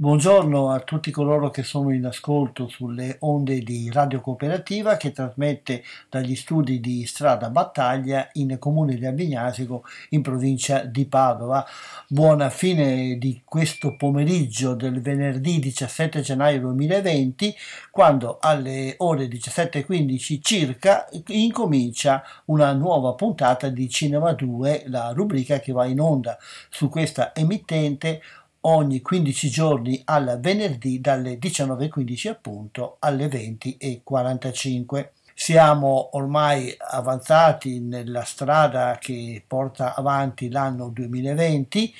Buongiorno a tutti coloro che sono in ascolto sulle onde di Radio Cooperativa che trasmette dagli studi di Strada Battaglia in comune di Albignasico in provincia di Padova. Buona fine di questo pomeriggio del venerdì 17 gennaio 2020 quando alle ore 17.15 circa incomincia una nuova puntata di Cinema 2, la rubrica che va in onda su questa emittente ogni 15 giorni al venerdì dalle 19.15 appunto alle 20.45. Siamo ormai avanzati nella strada che porta avanti l'anno 2020,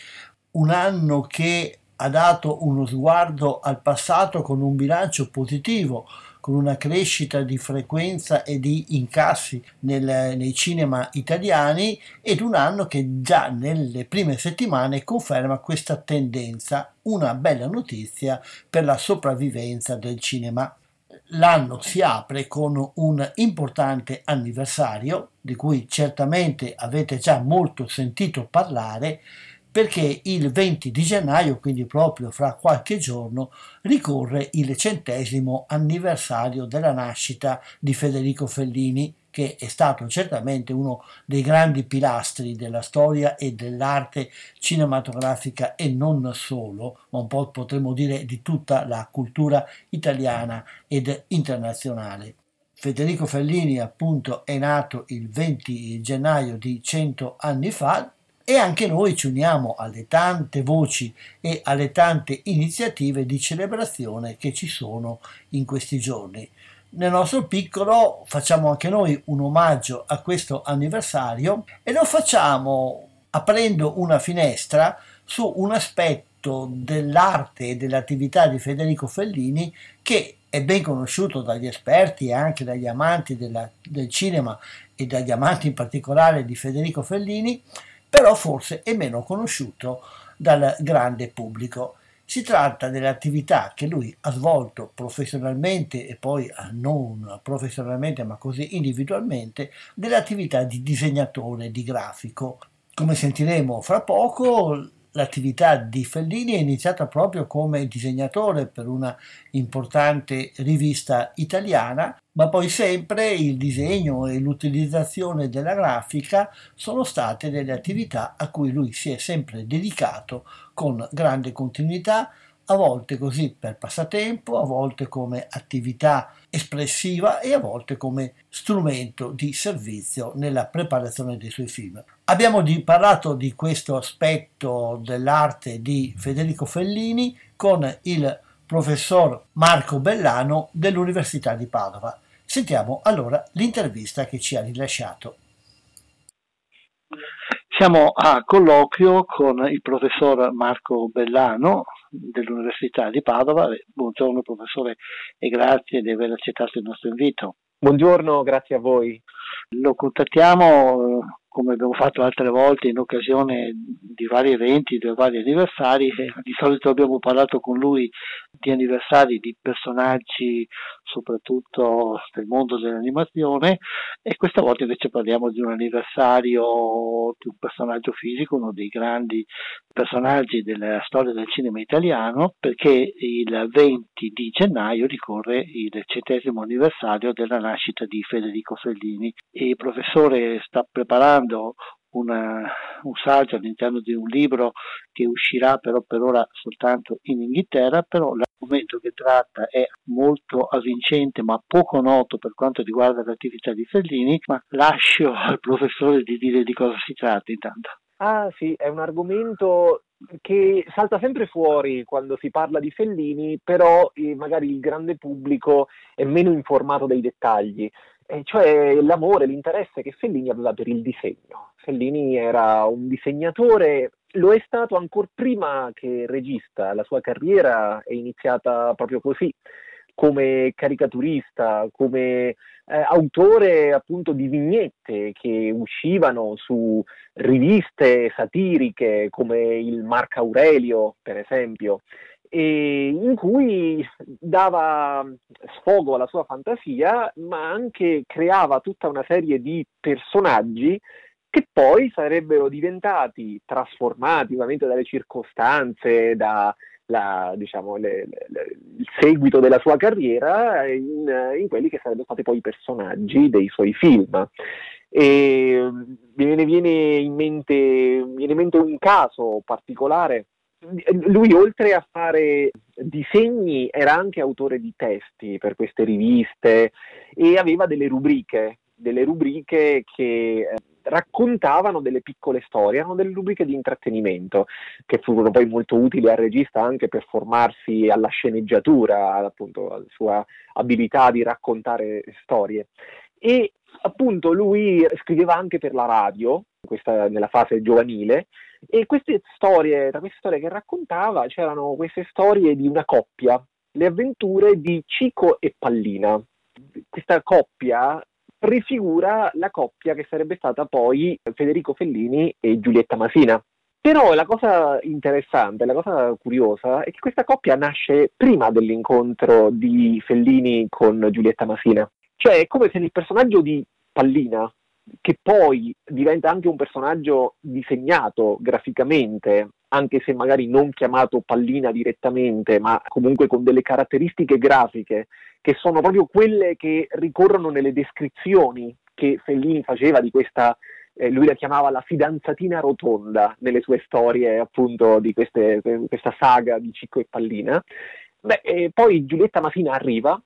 un anno che ha dato uno sguardo al passato con un bilancio positivo con una crescita di frequenza e di incassi nel, nei cinema italiani ed un anno che già nelle prime settimane conferma questa tendenza, una bella notizia per la sopravvivenza del cinema. L'anno si apre con un importante anniversario, di cui certamente avete già molto sentito parlare, perché il 20 di gennaio, quindi proprio fra qualche giorno, ricorre il centesimo anniversario della nascita di Federico Fellini, che è stato certamente uno dei grandi pilastri della storia e dell'arte cinematografica e non solo, ma un po' potremmo dire di tutta la cultura italiana ed internazionale. Federico Fellini appunto è nato il 20 gennaio di 100 anni fa, e anche noi ci uniamo alle tante voci e alle tante iniziative di celebrazione che ci sono in questi giorni. Nel nostro piccolo facciamo anche noi un omaggio a questo anniversario e lo facciamo aprendo una finestra su un aspetto dell'arte e dell'attività di Federico Fellini che è ben conosciuto dagli esperti e anche dagli amanti della, del cinema e dagli amanti in particolare di Federico Fellini, però forse è meno conosciuto dal grande pubblico. Si tratta dell'attività che lui ha svolto professionalmente e poi eh, non professionalmente ma così individualmente, dell'attività di disegnatore, di grafico. Come sentiremo fra poco, l'attività di Fellini è iniziata proprio come disegnatore per una importante rivista italiana, ma poi sempre il disegno e l'utilizzazione della grafica sono state delle attività a cui lui si è sempre dedicato con grande continuità, a volte così per passatempo, a volte come attività espressiva e a volte come strumento di servizio nella preparazione dei suoi film. Abbiamo di, parlato di questo aspetto dell'arte di Federico Fellini con il professor Marco Bellano dell'Università di Padova. Sentiamo allora l'intervista che ci ha rilasciato. Siamo a colloquio con il professor Marco Bellano dell'Università di Padova. Buongiorno professore e grazie di aver accettato il nostro invito. Buongiorno, grazie a voi. Lo contattiamo come abbiamo fatto altre volte in occasione di vari eventi, di vari anniversari. Di solito abbiamo parlato con lui di anniversari di personaggi, soprattutto del mondo dell'animazione, e questa volta invece parliamo di un anniversario di un personaggio fisico, uno dei grandi personaggi della storia del cinema italiano, perché il 20 di gennaio ricorre il centesimo anniversario della nascita di Federico Fellini. Il professore sta preparando una, un saggio all'interno di un libro che uscirà però per ora soltanto in Inghilterra, però l'argomento che tratta è molto avvincente ma poco noto per quanto riguarda l'attività di Fellini, ma lascio al professore di dire di cosa si tratta intanto. Ah sì, è un argomento che salta sempre fuori quando si parla di Fellini, però eh, magari il grande pubblico è meno informato dei dettagli e cioè l'amore, l'interesse che Fellini aveva per il disegno. Fellini era un disegnatore, lo è stato ancora prima che regista, la sua carriera è iniziata proprio così, come caricaturista, come eh, autore appunto di vignette che uscivano su riviste satiriche come il Marco Aurelio, per esempio in cui dava sfogo alla sua fantasia, ma anche creava tutta una serie di personaggi che poi sarebbero diventati trasformati ovviamente dalle circostanze, da la, diciamo, le, le, il seguito della sua carriera in, in, quelli che sarebbero stati poi i personaggi dei suoi film. E viene, viene, in mente, in mente un caso particolare lui oltre a fare disegni era anche autore di testi per queste riviste e aveva delle rubriche, delle rubriche che eh, raccontavano delle piccole storie, erano delle rubriche di intrattenimento che furono poi molto utili al regista anche per formarsi alla sceneggiatura, appunto alla sua abilità di raccontare storie. E appunto lui scriveva anche per la radio, questa nella fase giovanile, e queste storie, tra queste storie che raccontava, c'erano queste storie di una coppia, le avventure di Cico e Pallina. Questa coppia prefigura la coppia che sarebbe stata poi Federico Fellini e Giulietta Masina. Però la cosa interessante, la cosa curiosa è che questa coppia nasce prima dell'incontro di Fellini con Giulietta Masina. Cioè è come se il personaggio di Pallina che poi diventa anche un personaggio disegnato graficamente, anche se magari non chiamato pallina direttamente, ma comunque con delle caratteristiche grafiche che sono proprio quelle che ricorrono nelle descrizioni che Fellini faceva di questa eh, lui la chiamava la fidanzatina rotonda nelle sue storie appunto di queste, questa saga di Cicco e Pallina. Beh, poi Giulietta Masina arriva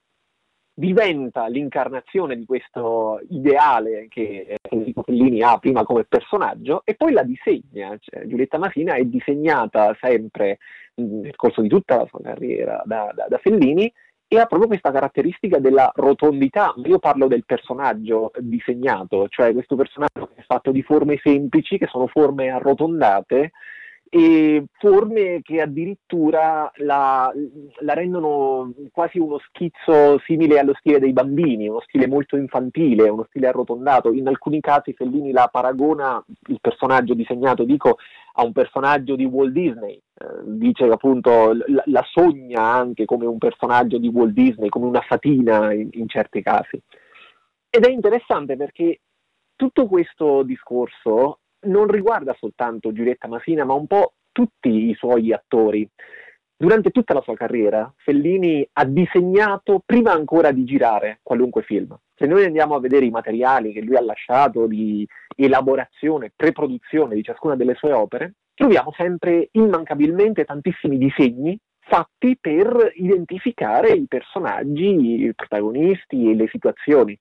diventa l'incarnazione di questo ideale che Enrico Fellini ha prima come personaggio e poi la disegna. Cioè, Giulietta Masina è disegnata sempre nel corso di tutta la sua carriera da, da, da Fellini e ha proprio questa caratteristica della rotondità. Io parlo del personaggio disegnato, cioè questo personaggio che è fatto di forme semplici, che sono forme arrotondate, e forme che addirittura la, la, rendono quasi uno schizzo simile allo stile dei bambini, uno stile molto infantile, uno stile arrotondato. In alcuni casi Fellini la paragona, il personaggio disegnato, dico, a un personaggio di Walt Disney. Eh, dice appunto la, la, sogna anche come un personaggio di Walt Disney, come una fatina in, in certi casi. Ed è interessante perché tutto questo discorso non riguarda soltanto Giulietta Masina, ma un po' tutti i suoi attori. Durante tutta la sua carriera, Fellini ha disegnato prima ancora di girare qualunque film. Se noi andiamo a vedere i materiali che lui ha lasciato di elaborazione, preproduzione di ciascuna delle sue opere, troviamo sempre immancabilmente tantissimi disegni fatti per identificare i personaggi, i protagonisti e le situazioni.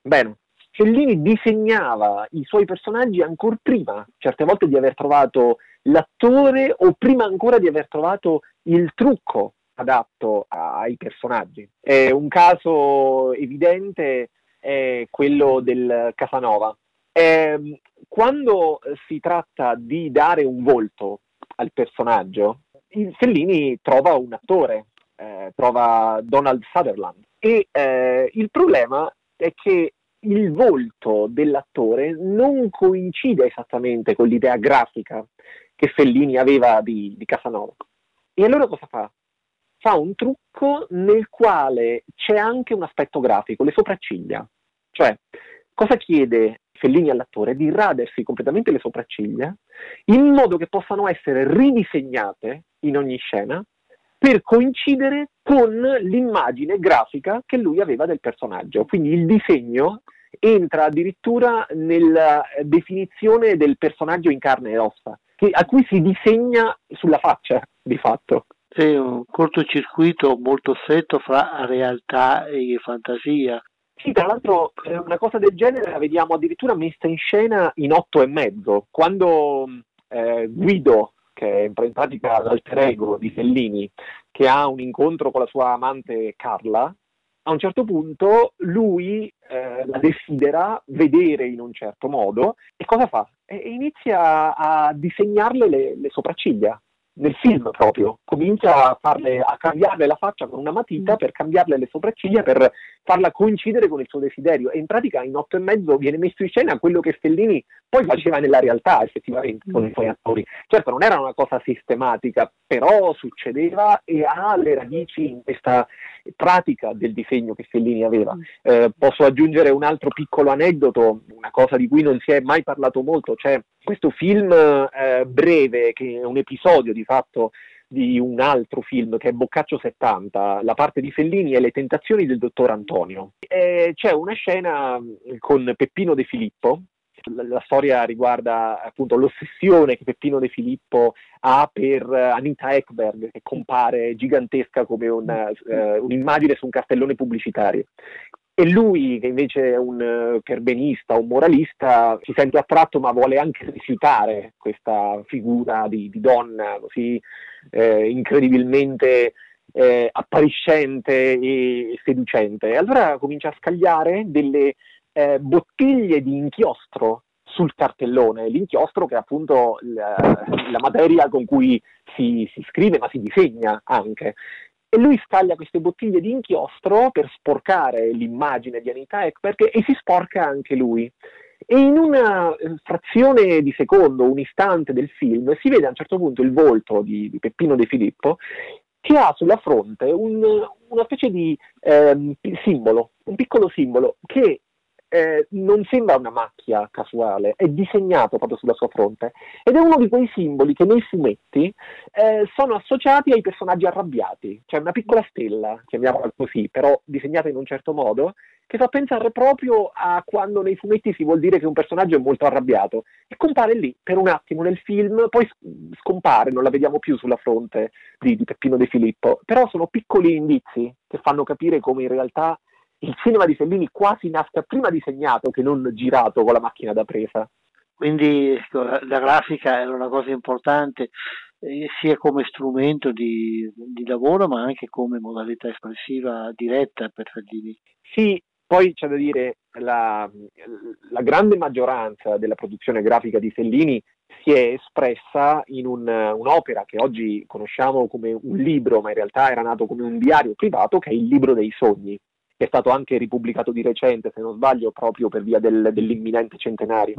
Bene, Fellini disegnava i suoi personaggi ancora prima, certe volte di aver trovato l'attore o prima ancora di aver trovato il trucco adatto ai personaggi. È un caso evidente è quello del Casanova. Eh, quando si tratta di dare un volto al personaggio, Fellini trova un attore, eh, trova Donald Sutherland. E eh, il problema è che il volto dell'attore non coincide esattamente con l'idea grafica che Fellini aveva di, di Casanova. E allora cosa fa? Fa un trucco nel quale c'è anche un aspetto grafico, le sopracciglia. Cioè, cosa chiede Fellini all'attore? Di radersi completamente le sopracciglia in modo che possano essere ridisegnate in ogni scena per coincidere con l'immagine grafica che lui aveva del personaggio. Quindi il disegno entra addirittura nella definizione del personaggio in carne e ossa, che, a cui si disegna sulla faccia, di fatto. È un cortocircuito molto stretto fra realtà e fantasia. Sì, tra l'altro una cosa del genere la vediamo addirittura messa in scena in otto e mezzo, quando eh, Guido che è in pratica l'alter ego di Fellini, che ha un incontro con la sua amante Carla, a un certo punto lui eh, la desidera vedere in un certo modo e cosa fa? E inizia a disegnarle le, le sopracciglia nel film proprio, comincia a, farle, a cambiarle la faccia con una matita mm. per cambiarle le sopracciglia, per farla coincidere con il suo desiderio e in pratica in otto e mezzo viene messo in scena quello che Stellini poi faceva nella realtà effettivamente con i suoi attori. Certo non era una cosa sistematica, però succedeva e ha le radici in questa pratica del disegno che Fellini aveva. Mm. Eh, posso aggiungere un altro piccolo aneddoto, una cosa di cui non si è mai parlato molto, c'è questo film eh, breve, che è un episodio di fatto di un altro film che è Boccaccio 70, la parte di Fellini e le tentazioni del dottor Antonio. E c'è una scena con Peppino De Filippo, la, storia riguarda appunto l'ossessione che Peppino De Filippo ha per Anita Ekberg, che compare gigantesca come una, uh, un'immagine su un cartellone pubblicitario. E lui, che invece è un uh, perbenista, un moralista, si sente attratto ma vuole anche rifiutare questa figura di, di donna così eh, incredibilmente eh, appariscente e seducente. E allora comincia a scagliare delle eh, bottiglie di inchiostro sul cartellone, l'inchiostro che è appunto la, la materia con cui si, si, scrive ma si disegna anche. E lui scaglia queste bottiglie di inchiostro per sporcare l'immagine di Anita Ekberg e si sporca anche lui. E in una eh, frazione di secondo, un istante del film, si vede a un certo punto il volto di, di Peppino De Filippo che ha sulla fronte un, una specie di eh, simbolo, un piccolo simbolo che eh, non sembra una macchia casuale, è disegnato proprio sulla sua fronte ed è uno di quei simboli che nei fumetti eh, sono associati ai personaggi arrabbiati, cioè una piccola stella, chiamiamola così, però disegnata in un certo modo, che fa pensare proprio a quando nei fumetti si vuol dire che un personaggio è molto arrabbiato. E compare lì per un attimo nel film, poi scompare, non la vediamo più sulla fronte di, di Peppino De Filippo, però sono piccoli indizi che fanno capire come in realtà il cinema di Fellini quasi nasca prima disegnato che non girato con la macchina da presa. Quindi ecco, la grafica era una cosa importante eh, sia come strumento di, di, lavoro ma anche come modalità espressiva diretta per Fellini. Sì, poi c'è da dire la, la grande maggioranza della produzione grafica di Fellini si è espressa in un, un'opera che oggi conosciamo come un libro, ma in realtà era nato come un diario privato, che è il libro dei sogni è stato anche ripubblicato di recente, se non sbaglio, proprio per via del, dell'imminente centenario.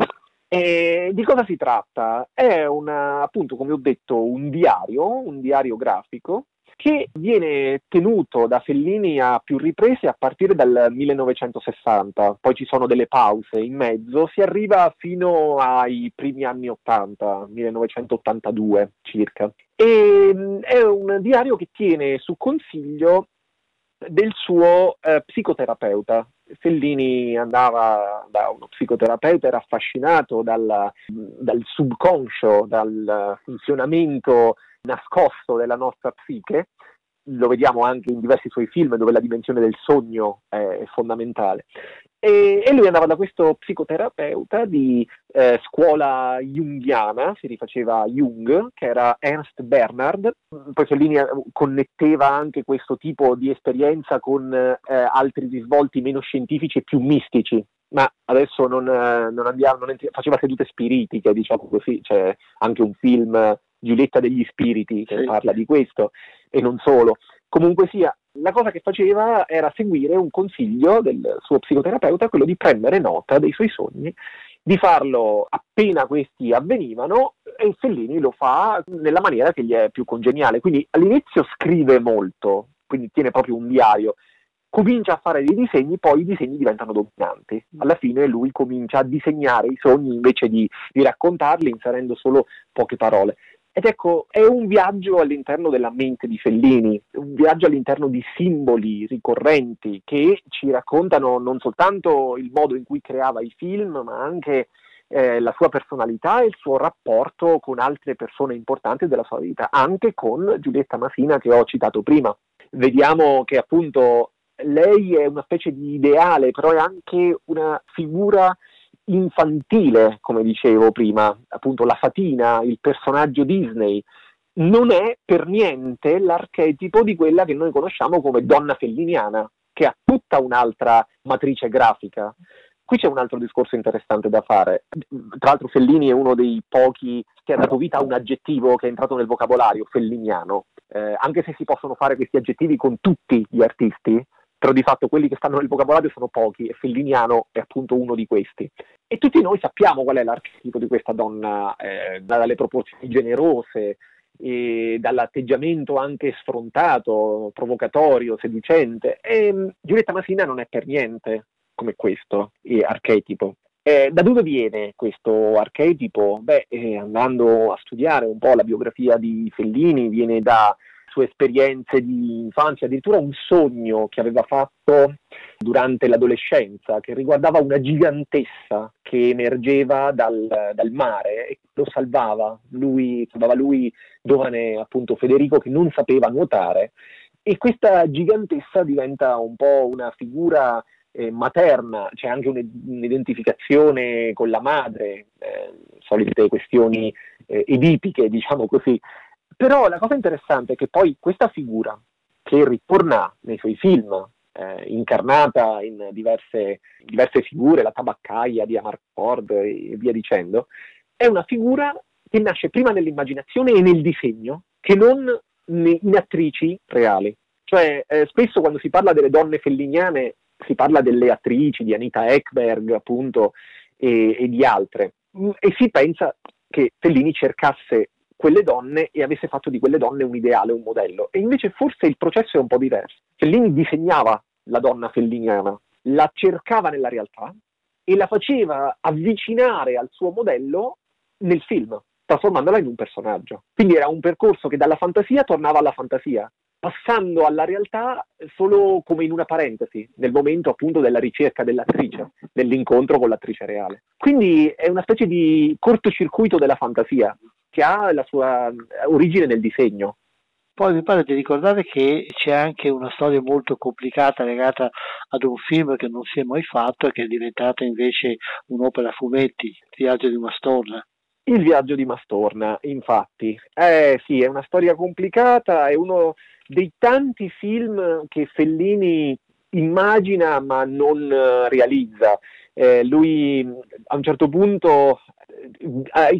E di cosa si tratta? È una, appunto, come ho detto, un diario, un diario grafico, che viene tenuto da Fellini a più riprese a partire dal 1960, poi ci sono delle pause in mezzo, si arriva fino ai primi anni 80, 1982 circa. E, è un diario che tiene su consiglio del suo eh, psicoterapeuta. Fellini andava da uno psicoterapeuta, era affascinato dal, dal subconscio, dal funzionamento nascosto della nostra psiche, lo vediamo anche in diversi suoi film dove la dimensione del sogno è fondamentale. E, e lui andava da questo psicoterapeuta di eh, scuola junghiana, si rifaceva Jung, che era Ernst Bernard. Poi Fellini eh, connetteva anche questo tipo di esperienza con eh, altri risvolti meno scientifici e più mistici. Ma adesso non, eh, non andiamo, non faceva sedute spiritiche, diciamo così, c'è anche un film Giulietta degli Spiriti che sì. parla di questo e non solo. Comunque sia, la cosa che faceva era seguire un consiglio del suo psicoterapeuta, quello di prendere nota dei suoi sogni, di farlo appena questi avvenivano e Fellini lo fa nella maniera che gli è più congeniale. Quindi all'inizio scrive molto, quindi tiene proprio un diario, comincia a fare dei disegni, poi i disegni diventano dominanti. Alla fine lui comincia a disegnare i sogni invece di, di raccontarli inserendo solo poche parole. Ed ecco, è un viaggio all'interno della mente di Fellini, un viaggio all'interno di simboli ricorrenti che ci raccontano non soltanto il modo in cui creava i film, ma anche eh, la sua personalità e il suo rapporto con altre persone importanti della sua vita, anche con Giulietta Masina che ho citato prima. Vediamo che appunto lei è una specie di ideale, però è anche una figura infantile, come dicevo prima, appunto la fatina, il personaggio Disney, non è per niente l'archetipo di quella che noi conosciamo come donna felliniana, che ha tutta un'altra matrice grafica. Qui c'è un altro discorso interessante da fare. Tra l'altro Fellini è uno dei pochi che ha dato vita a un aggettivo che è entrato nel vocabolario, felliniano. Eh, anche se si possono fare questi aggettivi con tutti gli artisti, però di fatto quelli che stanno nel vocabolario sono pochi e Felliniano è appunto uno di questi. E tutti noi sappiamo qual è l'archetipo di questa donna, eh, dalle proporzioni generose, e dall'atteggiamento anche sfrontato, provocatorio, seducente. E um, Giulietta Masina non è per niente come questo archetipo. Eh, da dove viene questo archetipo? Beh, eh, andando a studiare un po' la biografia di Fellini, viene da sue esperienze di infanzia, addirittura un sogno che aveva fatto durante l'adolescenza, che riguardava una gigantessa che emergeva dal, dal mare e lo salvava. Lui, salvava lui, giovane appunto Federico, che non sapeva nuotare. E questa gigantessa diventa un po' una figura eh, materna, c'è anche un'identificazione con la madre, eh, solite questioni eh, edipiche, diciamo così, però la cosa interessante è che poi questa figura, che ritorna nei suoi film, eh, incarnata in diverse, diverse, figure, la tabaccaia di Amarcord e via dicendo, è una figura che nasce prima nell'immaginazione e nel disegno che non in attrici reali. Cioè, eh, spesso quando si parla delle donne felliniane si parla delle attrici, di Anita Ekberg, appunto, e, e di altre, e si pensa che Fellini cercasse quelle donne e avesse fatto di quelle donne un ideale, un modello. E invece forse il processo è un po' diverso. Fellini disegnava la donna felliniana, la cercava nella realtà e la faceva avvicinare al suo modello nel film, trasformandola in un personaggio. Quindi era un percorso che dalla fantasia tornava alla fantasia, passando alla realtà solo come in una parentesi, nel momento appunto della ricerca dell'attrice, dell'incontro con l'attrice reale. Quindi è una specie di cortocircuito della fantasia, che ha la sua origine nel disegno. Poi mi pare di ricordare che c'è anche una storia molto complicata legata ad un film che non si è mai fatto e che è diventata invece un'opera a fumetti, Il viaggio di Mastorna. Il viaggio di Mastorna, infatti. Eh sì, è una storia complicata, è uno dei tanti film che Fellini immagina ma non uh, realizza. Eh, lui a un certo punto eh,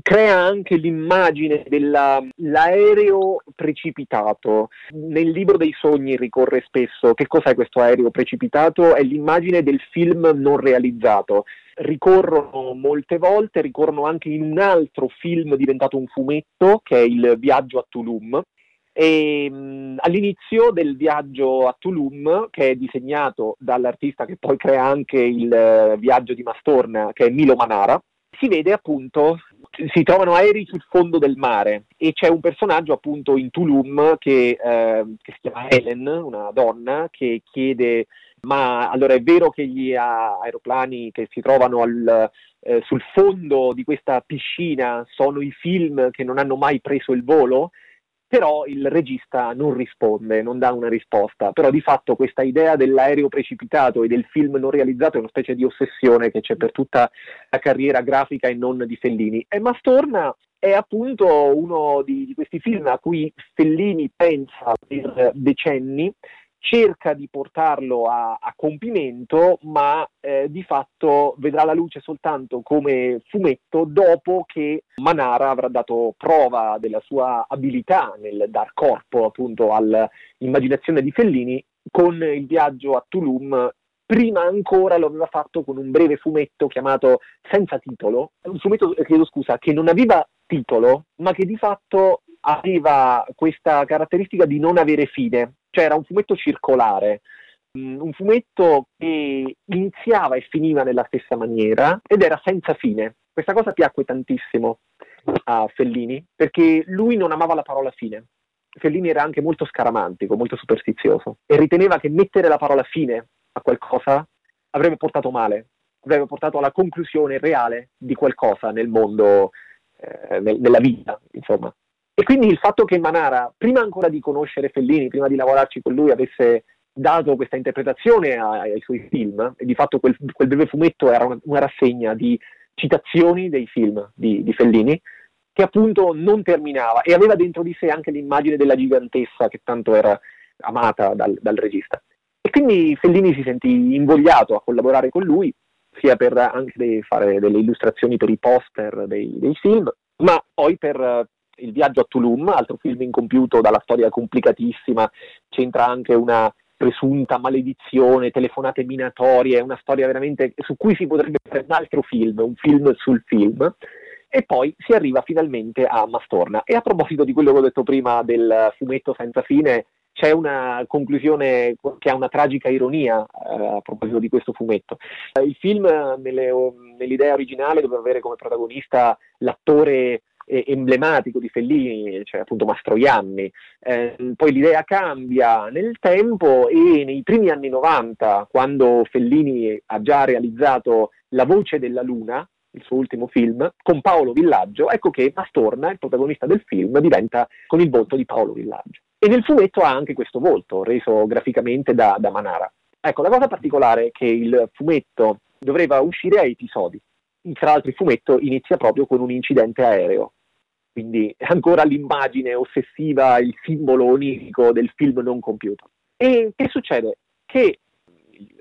crea anche l'immagine dell'aereo precipitato. Nel libro dei sogni ricorre spesso che cos'è questo aereo precipitato? È l'immagine del film non realizzato. Ricorrono molte volte, ricorrono anche in un altro film diventato un fumetto che è il viaggio a Tulum, e, mh, all'inizio del viaggio a Tulum, che è disegnato dall'artista che poi crea anche il uh, viaggio di Mastorna, che è Milo Manara, si vede appunto, si trovano aerei sul fondo del mare e c'è un personaggio appunto in Tulum che, eh, che si chiama Helen, una donna, che chiede ma allora è vero che gli aeroplani che si trovano al, eh, sul fondo di questa piscina sono i film che non hanno mai preso il volo? Però il regista non risponde, non dà una risposta, però di fatto questa idea dell'aereo precipitato e del film non realizzato è una specie di ossessione che c'è per tutta la carriera grafica e non di Fellini. E Mastorna è appunto uno di, di questi film a cui Fellini pensa per decenni cerca di portarlo a, a compimento, ma eh, di fatto vedrà la luce soltanto come fumetto dopo che Manara avrà dato prova della sua abilità nel dar corpo appunto all'immaginazione di Fellini con il viaggio a Tulum. Prima ancora lo aveva fatto con un breve fumetto chiamato Senza titolo, un fumetto, chiedo scusa, che non aveva titolo, ma che di fatto aveva questa caratteristica di non avere fine, cioè era un fumetto circolare, mm, un fumetto che iniziava e finiva nella stessa maniera ed era senza fine. Questa cosa piacque tantissimo a Fellini perché lui non amava la parola fine. Fellini era anche molto scaramantico, molto superstizioso e riteneva che mettere la parola fine a qualcosa avrebbe portato male, avrebbe portato alla conclusione reale di qualcosa nel mondo, eh, nel, nella vita, insomma. E quindi il fatto che Manara, prima ancora di conoscere Fellini, prima di lavorarci con lui, avesse dato questa interpretazione ai, suoi film, e di fatto quel, quel breve fumetto era una, una, rassegna di citazioni dei film di, di Fellini, che appunto non terminava e aveva dentro di sé anche l'immagine della gigantessa che tanto era amata dal, dal regista. E quindi Fellini si sentì invogliato a collaborare con lui, sia per anche fare delle illustrazioni per i poster dei, dei film, ma poi per il viaggio a Tulum, altro film incompiuto dalla storia complicatissima, c'entra anche una presunta maledizione, telefonate minatorie, una storia veramente su cui si potrebbe fare un altro film, un film sul film. E poi si arriva finalmente a Mastorna. E a proposito di quello che ho detto prima del fumetto senza fine, c'è una conclusione che ha una tragica ironia eh, a proposito di questo fumetto. Eh, il film, nelle, nell'idea originale, doveva avere come protagonista l'attore eh, emblematico di Fellini, cioè appunto Mastroianni. Eh, poi l'idea cambia nel tempo e nei primi anni 90, quando Fellini ha già realizzato La voce della luna, il suo ultimo film, con Paolo Villaggio, ecco che Mastorna, il protagonista del film, diventa con il volto di Paolo Villaggio. E nel fumetto ha anche questo volto, reso graficamente da, da Manara. Ecco, la cosa particolare è che il fumetto doveva uscire a episodi. Tra l'altro il fumetto inizia proprio con un incidente aereo, quindi ancora l'immagine ossessiva, il simbolo onirico del film non compiuto. E che succede? Che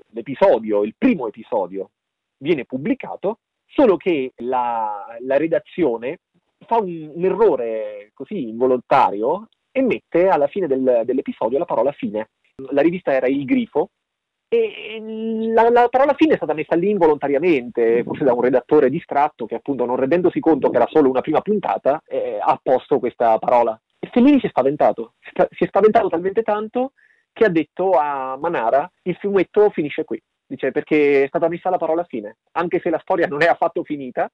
l'episodio, il primo episodio, viene pubblicato, solo che la, la redazione fa un, un, errore così involontario e mette alla fine del, dell'episodio la parola fine. La rivista era Il Grifo e la, la, parola fine è stata messa lì involontariamente, forse da un redattore distratto che appunto non rendendosi conto che era solo una prima puntata eh, ha posto questa parola. E Fellini si è spaventato, si è spaventato talmente tanto che ha detto a Manara il fumetto finisce qui. Dice perché è stata messa la parola fine, anche se la storia non è affatto finita,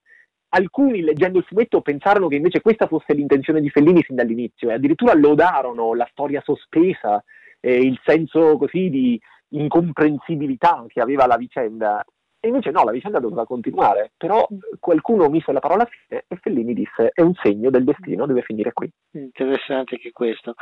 alcuni leggendo il fumetto pensarono che invece questa fosse l'intenzione di Fellini sin dall'inizio e addirittura lodarono la storia sospesa, eh, il senso così di incomprensibilità che aveva la vicenda. E invece no, la vicenda doveva continuare, però qualcuno mise la parola fine e Fellini disse è un segno del destino, deve finire qui. Interessante anche questo.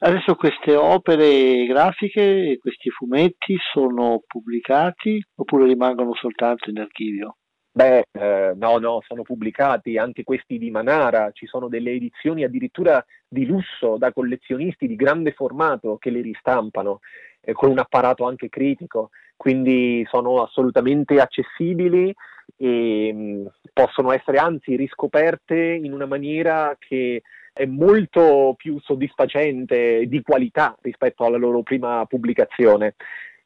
Adesso queste opere grafiche, questi fumetti sono pubblicati oppure rimangono soltanto in archivio? Beh, eh, no, no, sono pubblicati anche questi di Manara, ci sono delle edizioni addirittura di lusso da collezionisti di grande formato che le ristampano, eh, con un apparato anche critico, quindi sono assolutamente accessibili e mh, mm, possono essere anzi riscoperte in una maniera che è molto più soddisfacente di qualità rispetto alla loro prima pubblicazione.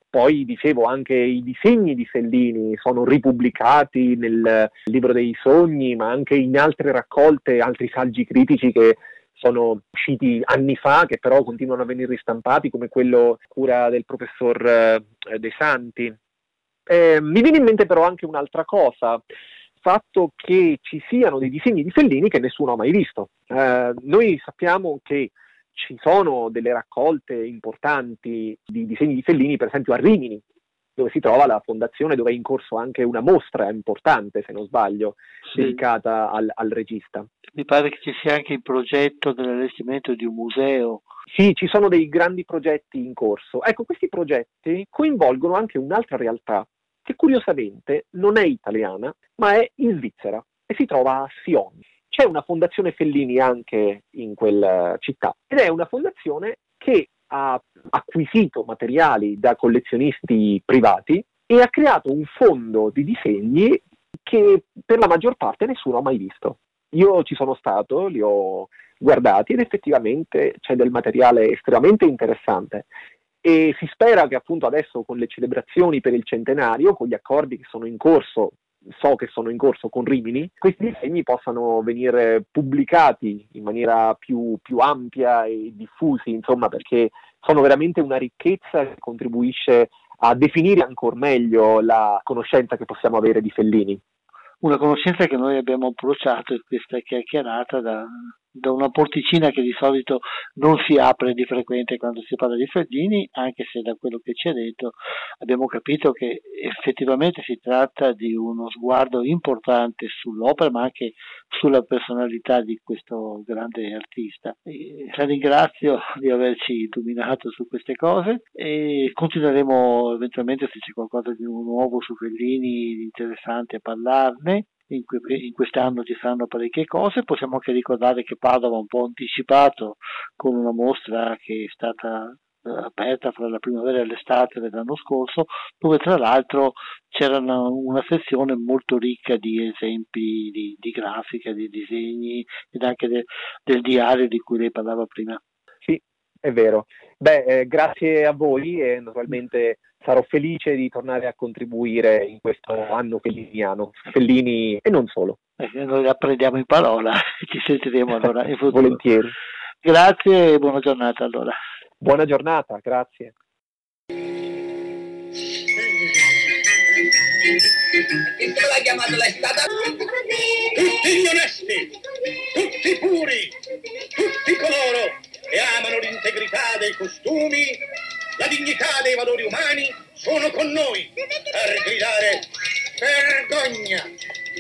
Poi dicevo anche i disegni di Fellini sono ripubblicati nel libro dei sogni, ma anche in altre raccolte, altri saggi critici che sono usciti anni fa, che però continuano a venire ristampati, come quello cura del professor eh, De Santi. Eh, mi viene in mente però anche un'altra cosa, il fatto che ci siano dei disegni di Fellini che nessuno ha mai visto. Eh, noi sappiamo che ci sono delle raccolte importanti di disegni di Fellini, per esempio a Rimini, dove si trova la fondazione, dove è in corso anche una mostra importante, se non sbaglio, sì. dedicata al, al, regista. Mi pare che ci sia anche il progetto dell'allestimento di un museo. Sì, ci sono dei grandi progetti in corso. Ecco, questi progetti coinvolgono anche un'altra realtà che curiosamente non è italiana, ma è in Svizzera e si trova a Sion. C'è una fondazione Fellini anche in quella città ed è una fondazione che ha acquisito materiali da collezionisti privati e ha creato un fondo di disegni che per la maggior parte nessuno ha mai visto. Io ci sono stato, li ho guardati ed effettivamente c'è del materiale estremamente interessante. e si spera che appunto adesso con le celebrazioni per il centenario, con gli accordi che sono in corso, so che sono in corso con Rimini, questi disegni possano venire pubblicati in maniera più, più ampia e diffusi, insomma, perché sono veramente una ricchezza che contribuisce a definire ancora meglio la conoscenza che possiamo avere di Fellini. Una conoscenza che noi abbiamo approcciato in questa chiacchierata da, da una porticina che di solito non si apre di frequente quando si parla di Fellini, anche se da quello che ci ha detto abbiamo capito che effettivamente si tratta di uno sguardo importante sull'opera, ma anche sulla personalità di questo grande artista. La ringrazio di averci illuminato su queste cose e continueremo eventualmente se c'è qualcosa di nuovo su Fellini, interessante a parlarne in, in, quest'anno ci saranno parecchie cose, possiamo anche ricordare che Padova ha un po' anticipato con una mostra che è stata eh, aperta fra la primavera e l'estate dell'anno scorso, dove tra l'altro c'era una, una sezione molto ricca di esempi di, di grafica, di disegni ed anche de, del diario di cui lei parlava prima. Sì, è vero. Beh, eh, grazie a voi e naturalmente sarò felice di tornare a contribuire in questo anno felliniano, Fellini e non solo. Eh, noi la prendiamo in parola, ci sentiremo allora in futuro. Volentieri. Grazie e buona giornata allora. Buona giornata, grazie. l'ha chiamato la stata? Tutti onesti, tutti puri, tutti coloro che amano l'integrità dei costumi la dignità dei valori umani sono con noi. Per gridare vergogna.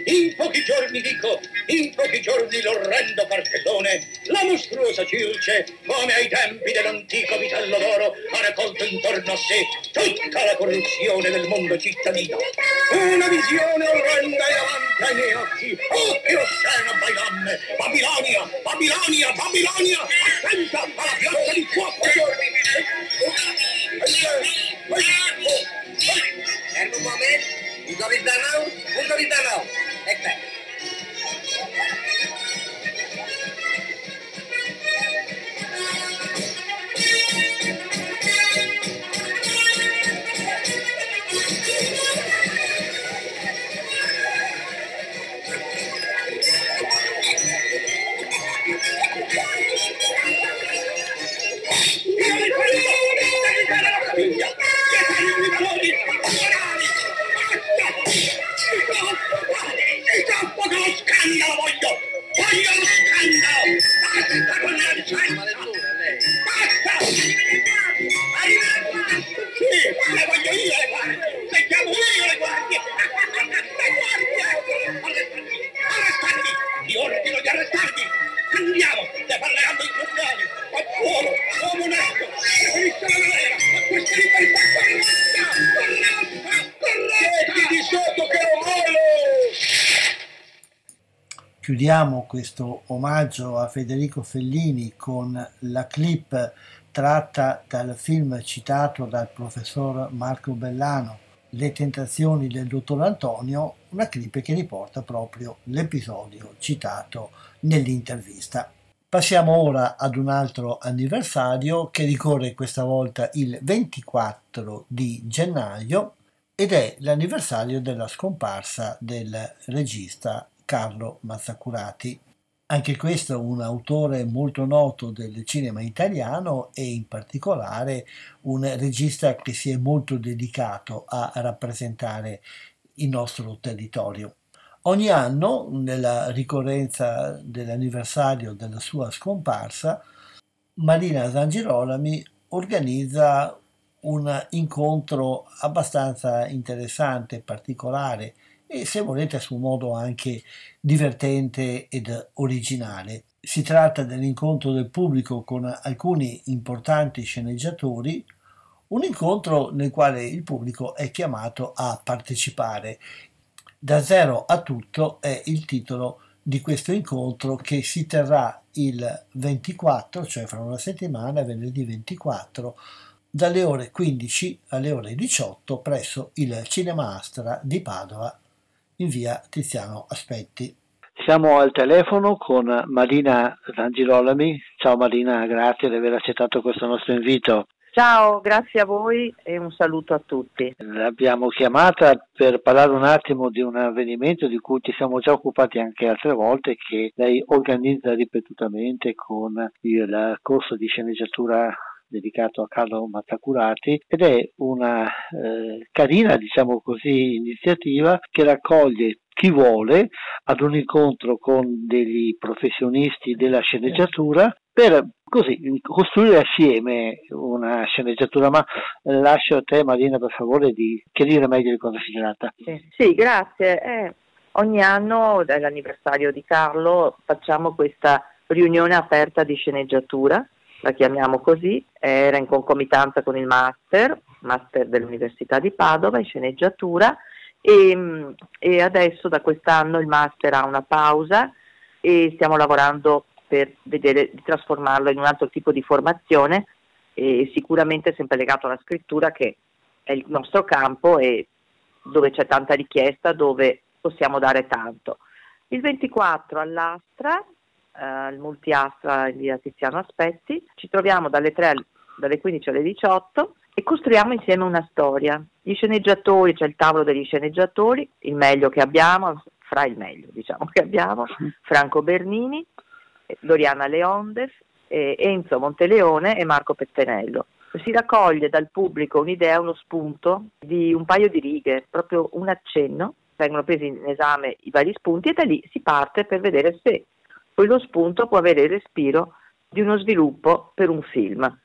In pochi giorni dico, in pochi giorni l'orrendo cartellone, la mostruosa Circe, come ai tempi dell'antico vitello d'oro, ha raccolto intorno a sé tutta la corruzione del mondo cittadino. Una visione orrenda è davanti ai miei occhi. Oh, che oscena bailamme! Babilonia, Babilonia, Babilonia! Attenta alla piazza di fuoco! Fermo un momento, un capitano, un escándalo voy la. Basta. Le y le yo ordino. Andiamo, un Chiudiamo questo omaggio a Federico Fellini con la clip tratta dal film citato dal professor Marco Bellano, Le tentazioni del dottor Antonio, una clip che riporta proprio l'episodio citato nell'intervista. Passiamo ora ad un altro anniversario che ricorre questa volta il 24 di gennaio ed è l'anniversario della scomparsa del regista Carlo Mazzacurati. Anche questo è un autore molto noto del cinema italiano e in particolare un regista che si è molto dedicato a rappresentare il nostro territorio. Ogni anno, nella ricorrenza dell'anniversario della sua scomparsa, Marina Zangirolami organizza un incontro abbastanza interessante e particolare e se volete a suo modo anche divertente ed originale. Si tratta dell'incontro del pubblico con alcuni importanti sceneggiatori, un incontro nel quale il pubblico è chiamato a partecipare. Da zero a tutto è il titolo di questo incontro che si terrà il 24, cioè fra una settimana, venerdì 24, dalle ore 15 alle ore 18 presso il Cinema Astra di Padova in via Tiziano Aspetti. Siamo al telefono con Marina Rangirolami. Ciao Marina, grazie di aver accettato questo nostro invito. Ciao, grazie a voi e un saluto a tutti. L'abbiamo chiamata per parlare un attimo di un avvenimento di cui ci siamo già occupati anche altre volte, che lei organizza ripetutamente con il corso di sceneggiatura dedicato a Carlo Mazzacurati ed è una eh, carina, diciamo così, iniziativa che raccoglie chi vuole ad un incontro con degli professionisti della sceneggiatura per così costruire assieme una sceneggiatura. Ma lascio a te Marina per favore di chiarire meglio di cosa si tratta. Sì, sì grazie. Eh, ogni anno, dall'anniversario di Carlo, facciamo questa riunione aperta di sceneggiatura, la chiamiamo così, era in concomitanza con il master, master dell'Università di Padova in sceneggiatura e, e adesso da quest'anno il master ha una pausa e stiamo lavorando per vedere di trasformarlo in un altro tipo di formazione, e sicuramente sempre legato alla scrittura che è il nostro campo e dove c'è tanta richiesta, dove possiamo dare tanto. Il 24 all'Astra, eh, il multiastra in via Tiziano Aspetti, ci troviamo dalle, 3, dalle 15 alle 18 e costruiamo insieme una storia. Gli sceneggiatori, c'è il tavolo degli sceneggiatori, il meglio che abbiamo, fra il meglio diciamo che abbiamo, Franco Bernini, Doriana Leondes, Enzo Monteleone e Marco Pettenello. Si raccoglie dal pubblico un'idea, uno spunto di un paio di righe, proprio un accenno, vengono presi in esame i vari spunti e da lì si parte per vedere se quello spunto può avere il respiro di uno sviluppo per un film,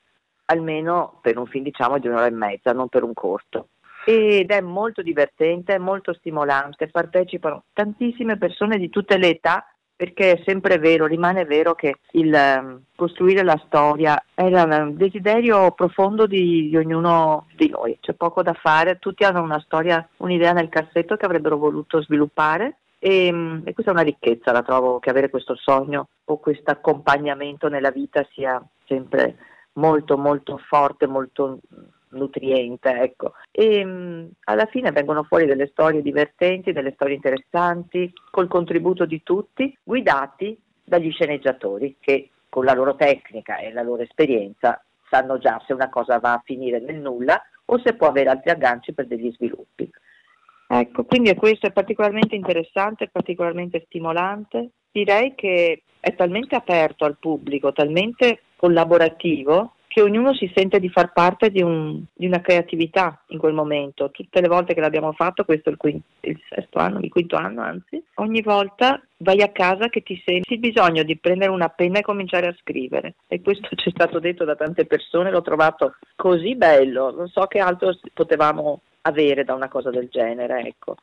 almeno per un film diciamo di un'ora e mezza, non per un corto. Ed è molto divertente, molto stimolante, partecipano tantissime persone di tutte le età perché è sempre vero, rimane vero che il um, costruire la storia è un desiderio profondo di, di, ognuno di noi, c'è poco da fare, tutti hanno una storia, un'idea nel cassetto che avrebbero voluto sviluppare e, um, e questa è una ricchezza, la trovo, che avere questo sogno o questo accompagnamento nella vita sia sempre molto molto forte, molto nutriente, ecco. E mh, mm, alla fine vengono fuori delle storie divertenti, delle storie interessanti, col contributo di tutti, guidati dagli sceneggiatori che con la loro tecnica e la loro esperienza sanno già se una cosa va a finire nel nulla o se può avere altri agganci per degli sviluppi. Ecco, quindi questo è particolarmente interessante, particolarmente stimolante. Direi che è talmente aperto al pubblico, talmente collaborativo che ognuno si sente di far parte di, un, di, una creatività in quel momento. Tutte le volte che l'abbiamo fatto, questo è il, quinto, il, sesto anno, il quinto anno anzi, ogni volta vai a casa che ti senti il bisogno di prendere una penna e cominciare a scrivere. E questo ci è stato detto da tante persone, l'ho trovato così bello, non so che altro potevamo avere da una cosa del genere, ecco.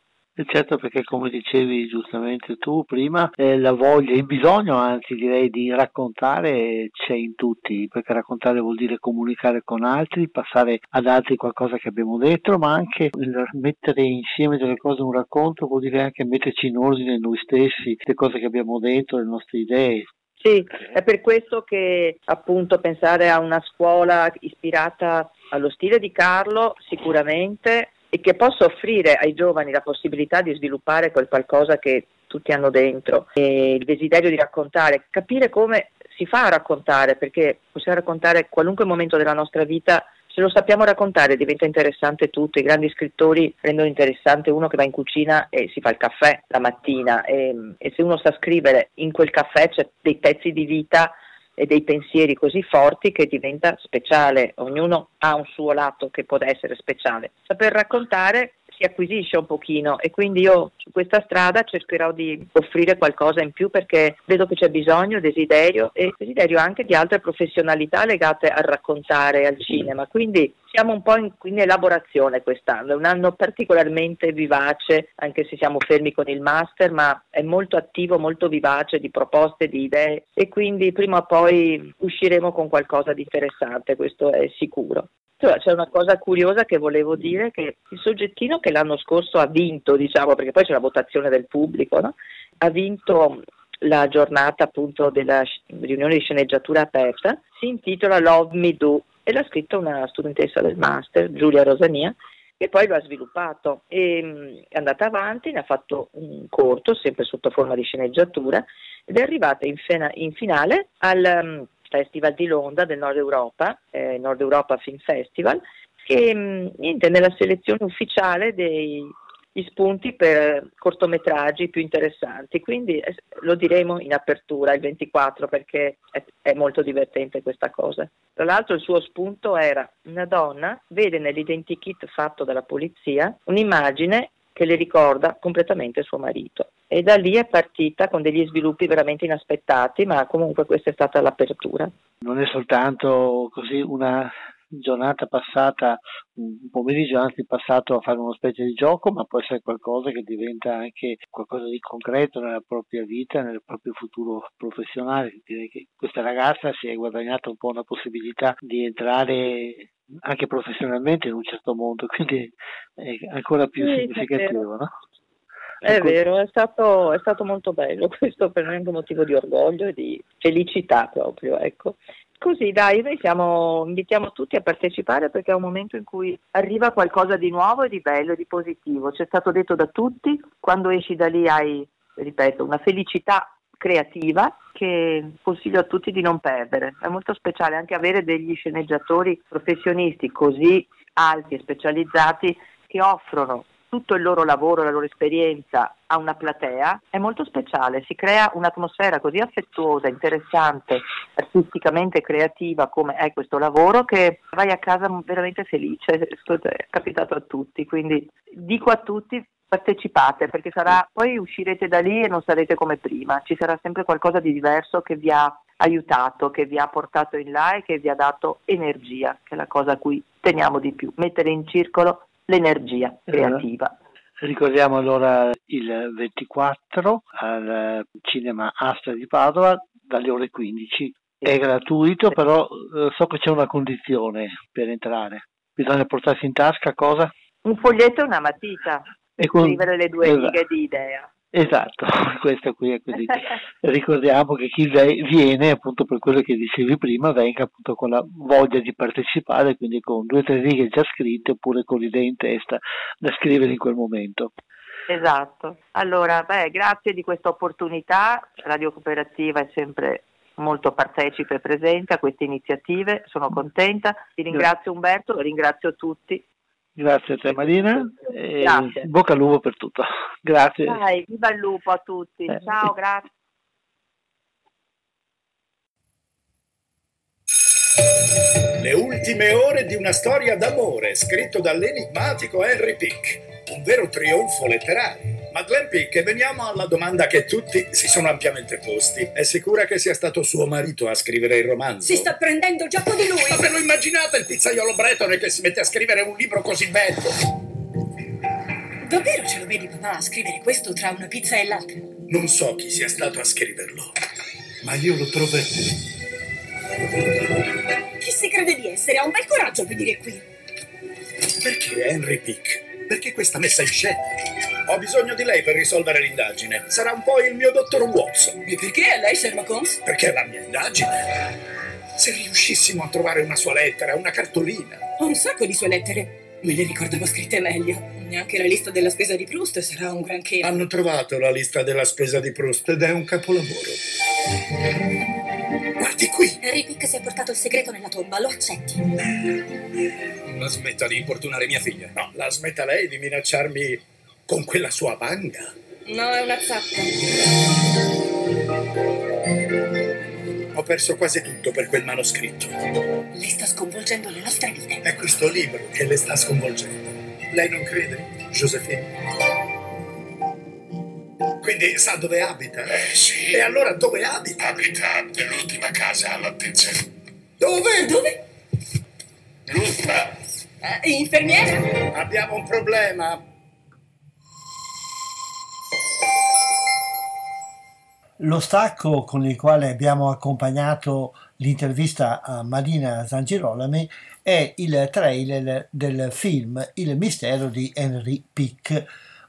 Certo, perché come dicevi giustamente tu prima, eh, la voglia, il bisogno anzi direi di raccontare c'è in tutti, perché raccontare vuol dire comunicare con altri, passare ad altri qualcosa che abbiamo dentro, ma anche mettere insieme delle cose in un racconto vuol dire anche metterci in ordine noi stessi, le cose che abbiamo dentro, le nostre idee, sì, è per questo che appunto pensare a una scuola ispirata allo stile di Carlo sicuramente e che possa offrire ai giovani la possibilità di sviluppare quel qualcosa che tutti hanno dentro, e il desiderio di raccontare, capire come si fa a raccontare, perché possiamo raccontare qualunque momento della nostra vita se lo sappiamo raccontare diventa interessante tutto, i grandi scrittori rendono interessante uno che va in cucina e si fa il caffè la mattina e, e se uno sa scrivere in quel caffè c'è dei pezzi di vita e dei pensieri così forti che diventa speciale, ognuno ha un suo lato che può essere speciale. Saper raccontare si acquisisce un pochino e quindi io su questa strada cercherò di offrire qualcosa in più perché vedo che c'è bisogno, desiderio e desiderio anche di altre professionalità legate al raccontare al cinema. Quindi siamo un po' in, in, elaborazione quest'anno, è un anno particolarmente vivace, anche se siamo fermi con il master, ma è molto attivo, molto vivace di proposte, di idee e quindi prima o poi usciremo con qualcosa di interessante, questo è sicuro. Cioè, c'è una cosa curiosa che volevo dire, che il soggettino che l'anno scorso ha vinto, diciamo, perché poi c'è la votazione del pubblico, no? ha vinto la giornata appunto della riunione di sceneggiatura aperta, si intitola Love Me Do e l'ha scritto una studentessa del master, Giulia Rosania, e poi lo ha sviluppato e mm, è andata avanti, ne ha fatto un corto, sempre sotto forma di sceneggiatura, ed è arrivata in, fena, in finale al, mm, Festival di Londra del Nord Europa, eh, Nord Europa Film Festival, che mh, niente, nella selezione ufficiale dei spunti per cortometraggi più interessanti, quindi eh, lo diremo in apertura il 24 perché è, è, molto divertente questa cosa. Tra l'altro il suo spunto era una donna vede nell'identikit fatto dalla polizia un'immagine che le ricorda completamente suo marito. E da lì è partita con degli sviluppi veramente inaspettati, ma comunque questa è stata l'apertura. Non è soltanto così una giornata passata, un pomeriggio anzi passato a fare una specie di gioco, ma può essere qualcosa che diventa anche qualcosa di concreto nella propria vita, nel proprio futuro professionale. Direi che questa ragazza si è guadagnata un po' una possibilità di entrare anche professionalmente in un certo mondo, quindi è ancora più sì, significativo, no? È ecco. vero, è stato, è stato, molto bello, questo per noi è un motivo di orgoglio e di felicità proprio, ecco. Così dai, noi siamo, invitiamo tutti a partecipare perché è un momento in cui arriva qualcosa di nuovo e di bello di positivo. C'è stato detto da tutti, quando esci da lì hai, ripeto, una felicità creativa che consiglio a tutti di non perdere. È molto speciale anche avere degli sceneggiatori professionisti così alti e specializzati che offrono tutto il loro lavoro, la loro esperienza a una platea è molto speciale, si crea un'atmosfera così affettuosa, interessante, artisticamente creativa come è questo lavoro che vai a casa veramente felice, è capitato a tutti, quindi dico a tutti partecipate perché sarà, poi uscirete da lì e non sarete come prima, ci sarà sempre qualcosa di diverso che vi ha aiutato, che vi ha portato in là e che vi ha dato energia, che è la cosa a cui teniamo di più, mettere in circolo l'energia creativa. Eh, ricordiamo allora il 24 al Cinema Astra di Padova dalle ore 15. È gratuito, però eh, so che c'è una condizione per entrare. Bisogna portarsi in tasca cosa? Un foglietto e una matita e con... scrivere le due esatto. righe di idea. Esatto, questo qui è così. Ricordiamo che chi viene, appunto per quello che dicevi prima, venga appunto con la voglia di partecipare, quindi con due o tre righe già scritte oppure con l'idea in testa da scrivere in quel momento. Esatto. Allora, beh, grazie di questa opportunità. Radio Cooperativa è sempre molto partecipe e presente a queste iniziative, sono contenta. Ti ringrazio Umberto, ringrazio tutti Grazie a te Marina e grazie. bocca al lupo per tutto. Grazie. Dai, viva il lupo a tutti. Eh. Ciao, grazie. Le ultime ore di una storia d'amore scritto dall'enigmatico Henry Pick, un vero trionfo letterario. Madeleine Pick, veniamo alla domanda che tutti si sono ampiamente posti. È sicura che sia stato suo marito a scrivere il romanzo? Si sta prendendo gioco di lui! Ma ve lo immaginate il pizzaiolo bretone che si mette a scrivere un libro così bello? Davvero ce lo vedi papà a scrivere questo tra una pizza e l'altra? Non so chi sia stato a scriverlo, ma io lo troverò. Chi si crede di essere? Ha un bel coraggio per dire qui. Perché Henry Pick? Perché questa messa in scena? Ho bisogno di lei per risolvere l'indagine. Sarà un po' il mio dottor Watson. E perché è lei Sherlock Holmes? Perché è la mia indagine. Se riuscissimo a trovare una sua lettera, una cartolina. Ho un sacco di sue lettere. Me le ricordavo scritte meglio. Neanche la lista della spesa di Proust sarà un granché. Hanno trovato la lista della spesa di Proust ed è un capolavoro. Guardi qui. Pick si è portato il segreto nella tomba, lo accetti? La smetta di importunare mia figlia. No, la smetta lei di minacciarmi con quella sua banga. No, è una zappa. Ho perso quasi tutto per quel manoscritto. Lei sta sconvolgendo le nostre vite. È questo libro che le sta sconvolgendo. Lei non crede, Josephine? Quindi sa dove abita? Eh sì. E allora dove abita? Abita nell'ultima casa all'altezza. Dove? Dove? L'ultima. Uh, infermiera? Abbiamo un problema. Lo stacco con il quale abbiamo accompagnato l'intervista a Marina Zangirolami è il trailer del film Il mistero di Henry Pick,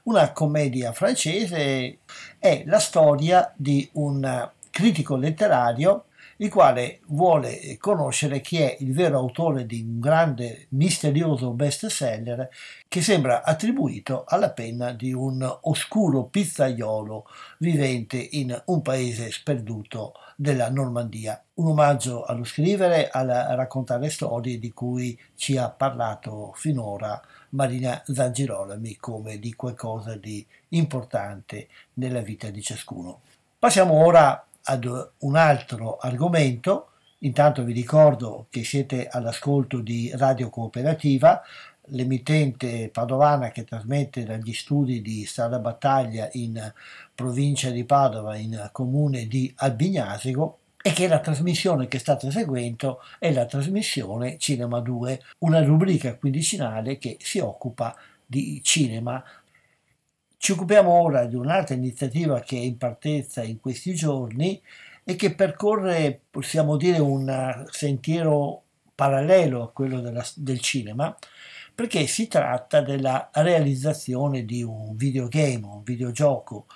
una commedia francese, è la storia di un critico letterario il quale vuole conoscere chi è il vero autore di un grande misterioso bestseller che sembra attribuito alla penna di un oscuro pizzaiolo vivente in un paese sperduto della Normandia. Un omaggio allo scrivere, a raccontare storie di cui ci ha parlato finora Marina Zangirolami come di qualcosa di importante nella vita di ciascuno. Passiamo ora ad un altro argomento. Intanto vi ricordo che siete all'ascolto di Radio Cooperativa, l'emittente padovana che trasmette dagli studi di Strada Battaglia in provincia di Padova, in comune di Albignasico, e che la trasmissione che state seguendo è la trasmissione Cinema 2, una rubrica quindicinale che si occupa di cinema. Ci occupiamo ora di un'altra iniziativa che è in partenza in questi giorni e che percorre, possiamo dire, un sentiero parallelo a quello della, del cinema, perché si tratta della realizzazione di un videogame, un videogioco.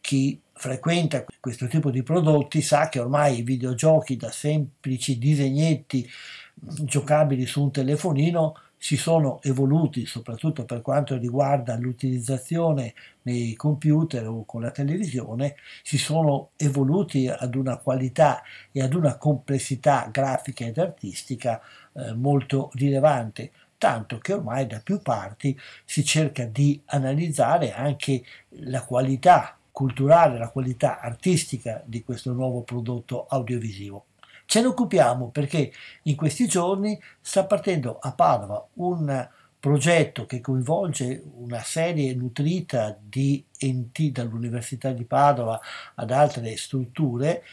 Chi frequenta questo tipo di prodotti sa che ormai i videogiochi da semplici disegnetti giocabili su un telefonino si sono evoluti soprattutto per quanto riguarda l'utilizzazione nei computer o con la televisione, si sono evoluti ad una qualità e ad una complessità grafica ed artistica eh, molto rilevante tanto che ormai da più parti si cerca di analizzare anche la qualità culturale, la qualità artistica di questo nuovo prodotto audiovisivo. Ce ne occupiamo perché in questi giorni sta partendo a Padova un progetto che coinvolge una serie nutrita di enti dall'Università di Padova ad altre strutture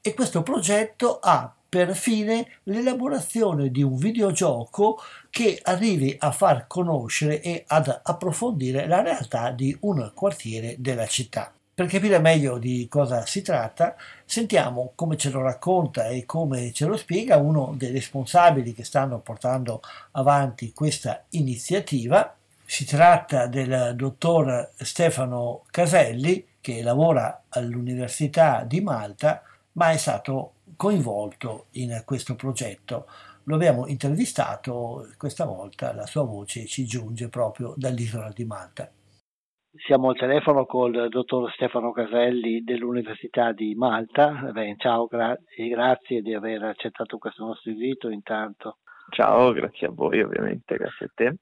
e questo progetto ha per fine l'elaborazione di un videogioco che arrivi a far conoscere e ad approfondire la realtà di un quartiere della città. Per capire meglio di cosa si tratta, sentiamo come ce lo racconta e come ce lo spiega uno dei responsabili che stanno portando avanti questa iniziativa. Si tratta del dottor Stefano Caselli, che lavora all'Università di Malta, ma è stato coinvolto in questo progetto. Lo abbiamo intervistato, questa volta la sua voce ci giunge proprio dall'isola di Malta. Siamo al telefono col dottor Stefano Caselli dell'Università di Malta. Beh, ciao gra- e grazie di aver accettato questo nostro invito intanto. Ciao, grazie a voi ovviamente, grazie a te.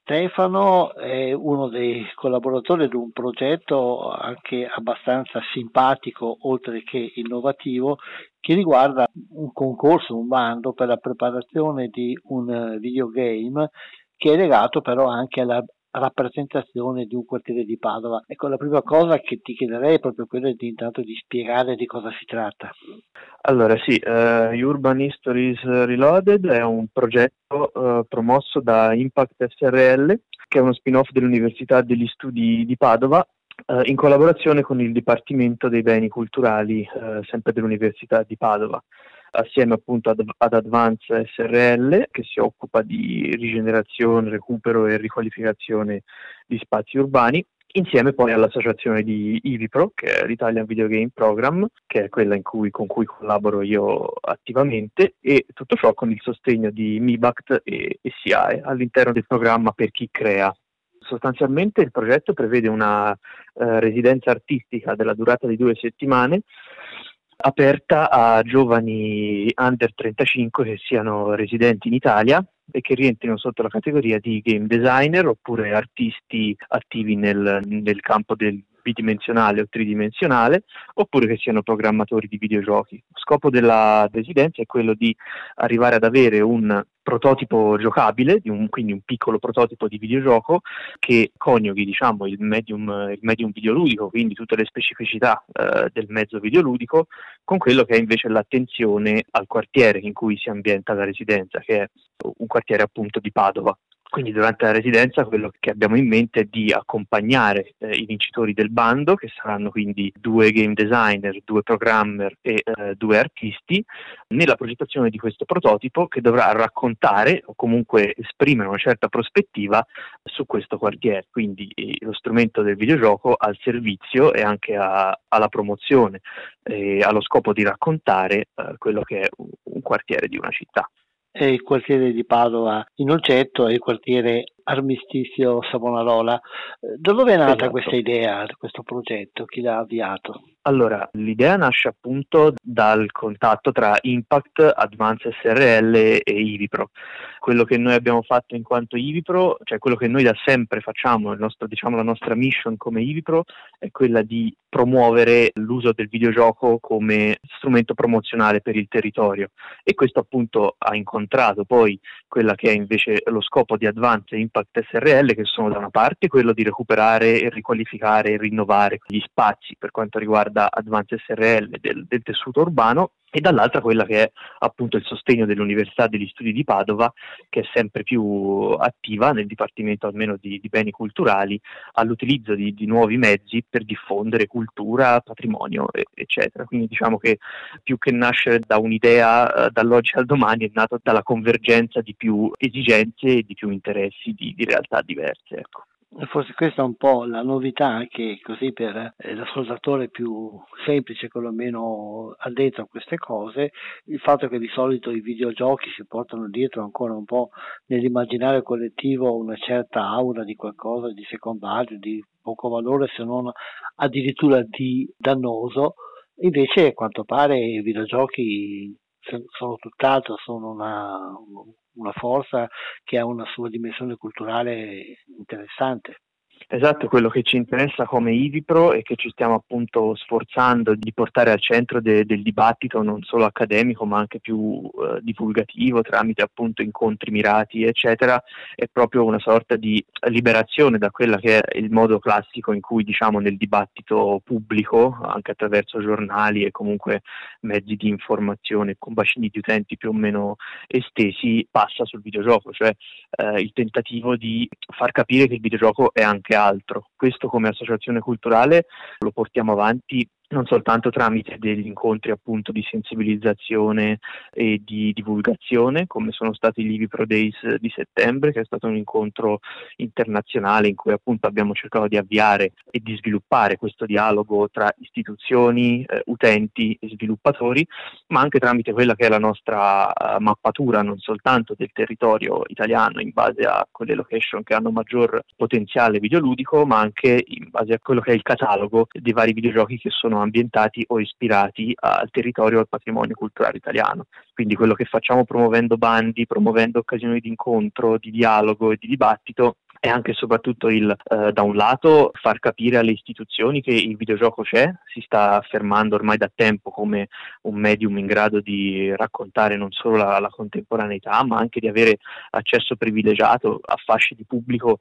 Stefano è uno dei collaboratori di un progetto anche abbastanza simpatico, oltre che innovativo, che riguarda un concorso, un bando per la preparazione di un videogame che è legato però anche alla rappresentazione di un quartiere di Padova. Ecco, la prima cosa che ti chiederei è proprio quella di intanto di spiegare di cosa si tratta. Allora sì, uh, Urban Histories Reloaded è un progetto uh, promosso da Impact SRL, che è uno spin-off dell'Università degli Studi di Padova, uh, in collaborazione con il Dipartimento dei Beni Culturali, sempre dell'Università di Padova assieme appunto ad, ad Advance SRL che si occupa di rigenerazione, recupero e riqualificazione di spazi urbani insieme poi all'associazione di IVIPRO, che è l'Italian Video Game Program, che è quella cui, con cui collaboro io attivamente, e tutto ciò con il sostegno di MIBACT e, e SIAE all'interno del programma per chi crea. Sostanzialmente il progetto prevede una eh, residenza artistica della durata di due settimane aperta a giovani under 35 che siano residenti in Italia e che rientrino sotto la categoria di game designer oppure artisti attivi nel, nel campo del bidimensionale o tridimensionale oppure che siano programmatori di videogiochi. Lo scopo della residenza è quello di arrivare ad avere un prototipo giocabile, un, quindi un piccolo prototipo di videogioco che coniughi diciamo, il, medium, il medium videoludico, quindi tutte le specificità eh, del mezzo videoludico, con quello che è invece l'attenzione al quartiere in cui si ambienta la residenza, che è un quartiere appunto di Padova. Quindi durante la residenza quello che abbiamo in mente è di accompagnare eh, i vincitori del bando, che saranno quindi due game designer, due programmer e eh, due artisti, nella progettazione di questo prototipo che dovrà raccontare o comunque esprimere una certa prospettiva su questo quartiere. Quindi eh, lo strumento del videogioco al servizio e anche a, alla promozione, allo scopo di raccontare eh, quello che è un, quartiere di una città il quartiere di Padova in oggetto è il quartiere Armistizio Savonarola. Da dove è nata esatto. questa idea, questo progetto? Chi l'ha avviato? Allora, l'idea nasce appunto dal contatto tra Impact, Advance SRL e IVIPRO. Quello che noi abbiamo fatto in quanto IVIPRO, cioè quello che noi da sempre facciamo, nostro, diciamo, la nostra mission come IVIPRO, è quella di promuovere l'uso del videogioco come strumento promozionale per il territorio e questo appunto ha incontrato poi quella che è invece lo scopo di Advance Impact SRL che sono da una parte quello di recuperare e riqualificare e rinnovare gli spazi per quanto riguarda Advance SRL del, del tessuto urbano e dall'altra quella che è appunto il sostegno dell'Università degli Studi di Padova, che è sempre più attiva nel Dipartimento almeno di, di beni culturali, all'utilizzo di, di, nuovi mezzi per diffondere cultura, patrimonio, eccetera. Quindi diciamo che più che nascere da un'idea eh, dall'oggi al domani, è nato dalla convergenza di più esigenze e di più interessi di, di realtà diverse. Ecco. Forse questa è un po' la novità che così per eh, l'ascoltatore più semplice, quello meno addentro a queste cose, il fatto che di solito i videogiochi si portano dietro ancora un po' nell'immaginario collettivo una certa aura di qualcosa di secondario, di poco valore se non addirittura di dannoso, invece a quanto pare i videogiochi sono tutt'altro, sono una, una forza che ha una sua dimensione culturale interessante. Esatto, quello che ci interessa come IVIPRO e che ci stiamo appunto sforzando di portare al centro de- del dibattito non solo accademico ma anche più eh, divulgativo tramite appunto incontri mirati eccetera, è proprio una sorta di liberazione da quella che è il modo classico in cui diciamo nel dibattito pubblico, anche attraverso giornali e comunque mezzi di informazione con bacini di utenti più o meno estesi, passa sul videogioco, cioè eh, il tentativo di far capire che il videogioco è anche altro. Questo come associazione culturale lo portiamo avanti non soltanto tramite degli incontri appunto di sensibilizzazione e di divulgazione, come sono stati gli Pro Days di settembre, che è stato un incontro internazionale in cui appunto abbiamo cercato di avviare e di sviluppare questo dialogo tra istituzioni, eh, utenti e sviluppatori, ma anche tramite quella che è la nostra uh, mappatura non soltanto del territorio italiano in base a quelle location che hanno maggior potenziale videoludico, ma anche in base a quello che è il catalogo dei vari videogiochi che sono ambientati o ispirati al territorio e al patrimonio culturale italiano. Quindi quello che facciamo promuovendo bandi, promuovendo occasioni di incontro, di dialogo e di dibattito è anche e soprattutto il, eh, da un lato, far capire alle istituzioni che il videogioco c'è, si sta affermando ormai da tempo come un medium in grado di raccontare non solo la, la contemporaneità, ma anche di avere accesso privilegiato a fasce di pubblico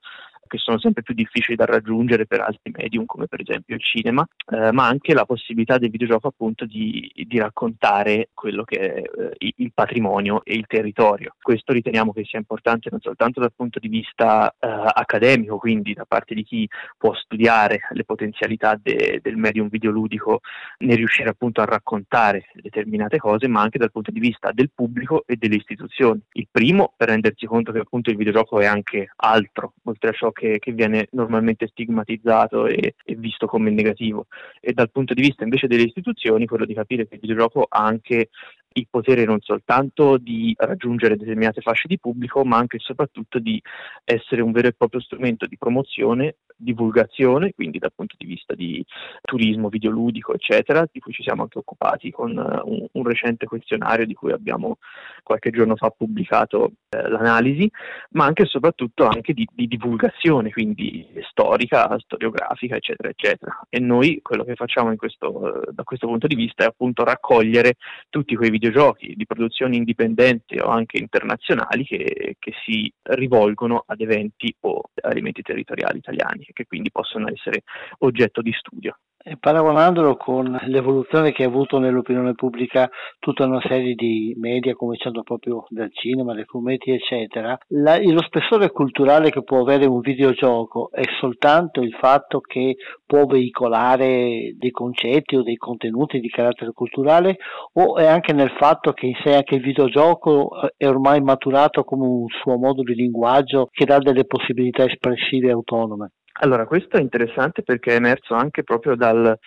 che sono sempre più difficili da raggiungere per altri medium come per esempio il cinema, eh, ma anche la possibilità del videogioco appunto di, di raccontare quello che è eh, il patrimonio e il territorio. Questo riteniamo che sia importante non soltanto dal punto di vista eh, accademico, quindi da parte di chi può studiare le potenzialità de, del medium videoludico nel riuscire appunto a raccontare determinate cose, ma anche dal punto di vista del pubblico e delle istituzioni. Il primo per rendersi conto che appunto il videogioco è anche altro, oltre a ciò che che, che viene normalmente stigmatizzato e, e, visto come negativo. E dal punto di vista invece delle istituzioni, quello di capire che il videogioco ha anche il potere non soltanto di raggiungere determinate fasce di pubblico, ma anche e soprattutto di essere un vero e proprio strumento di promozione, divulgazione, quindi dal punto di vista di turismo videoludico, eccetera, di cui ci siamo anche occupati con uh, un, un, recente questionario di cui abbiamo qualche giorno fa pubblicato eh, l'analisi, ma anche e soprattutto anche di, di divulgazione, quindi storica, storiografica, eccetera, eccetera. E noi quello che facciamo questo, uh, da questo punto di vista è appunto raccogliere tutti quei videogiochi di produzione indipendente o anche internazionali che, che si rivolgono ad eventi o ad elementi territoriali italiani e che quindi possono essere oggetto di studio. E paragonandolo con l'evoluzione che ha avuto nell'opinione pubblica tutta una serie di media, cominciando proprio dal cinema, dai fumetti, eccetera, la, lo spessore culturale che può avere un videogioco è soltanto il fatto che può veicolare dei concetti o dei contenuti di carattere culturale o è anche nel fatto che in sé anche il videogioco eh, è ormai maturato come un suo modo di linguaggio che dà delle possibilità espressive autonome? Allora, questo è interessante perché è emerso anche proprio dal,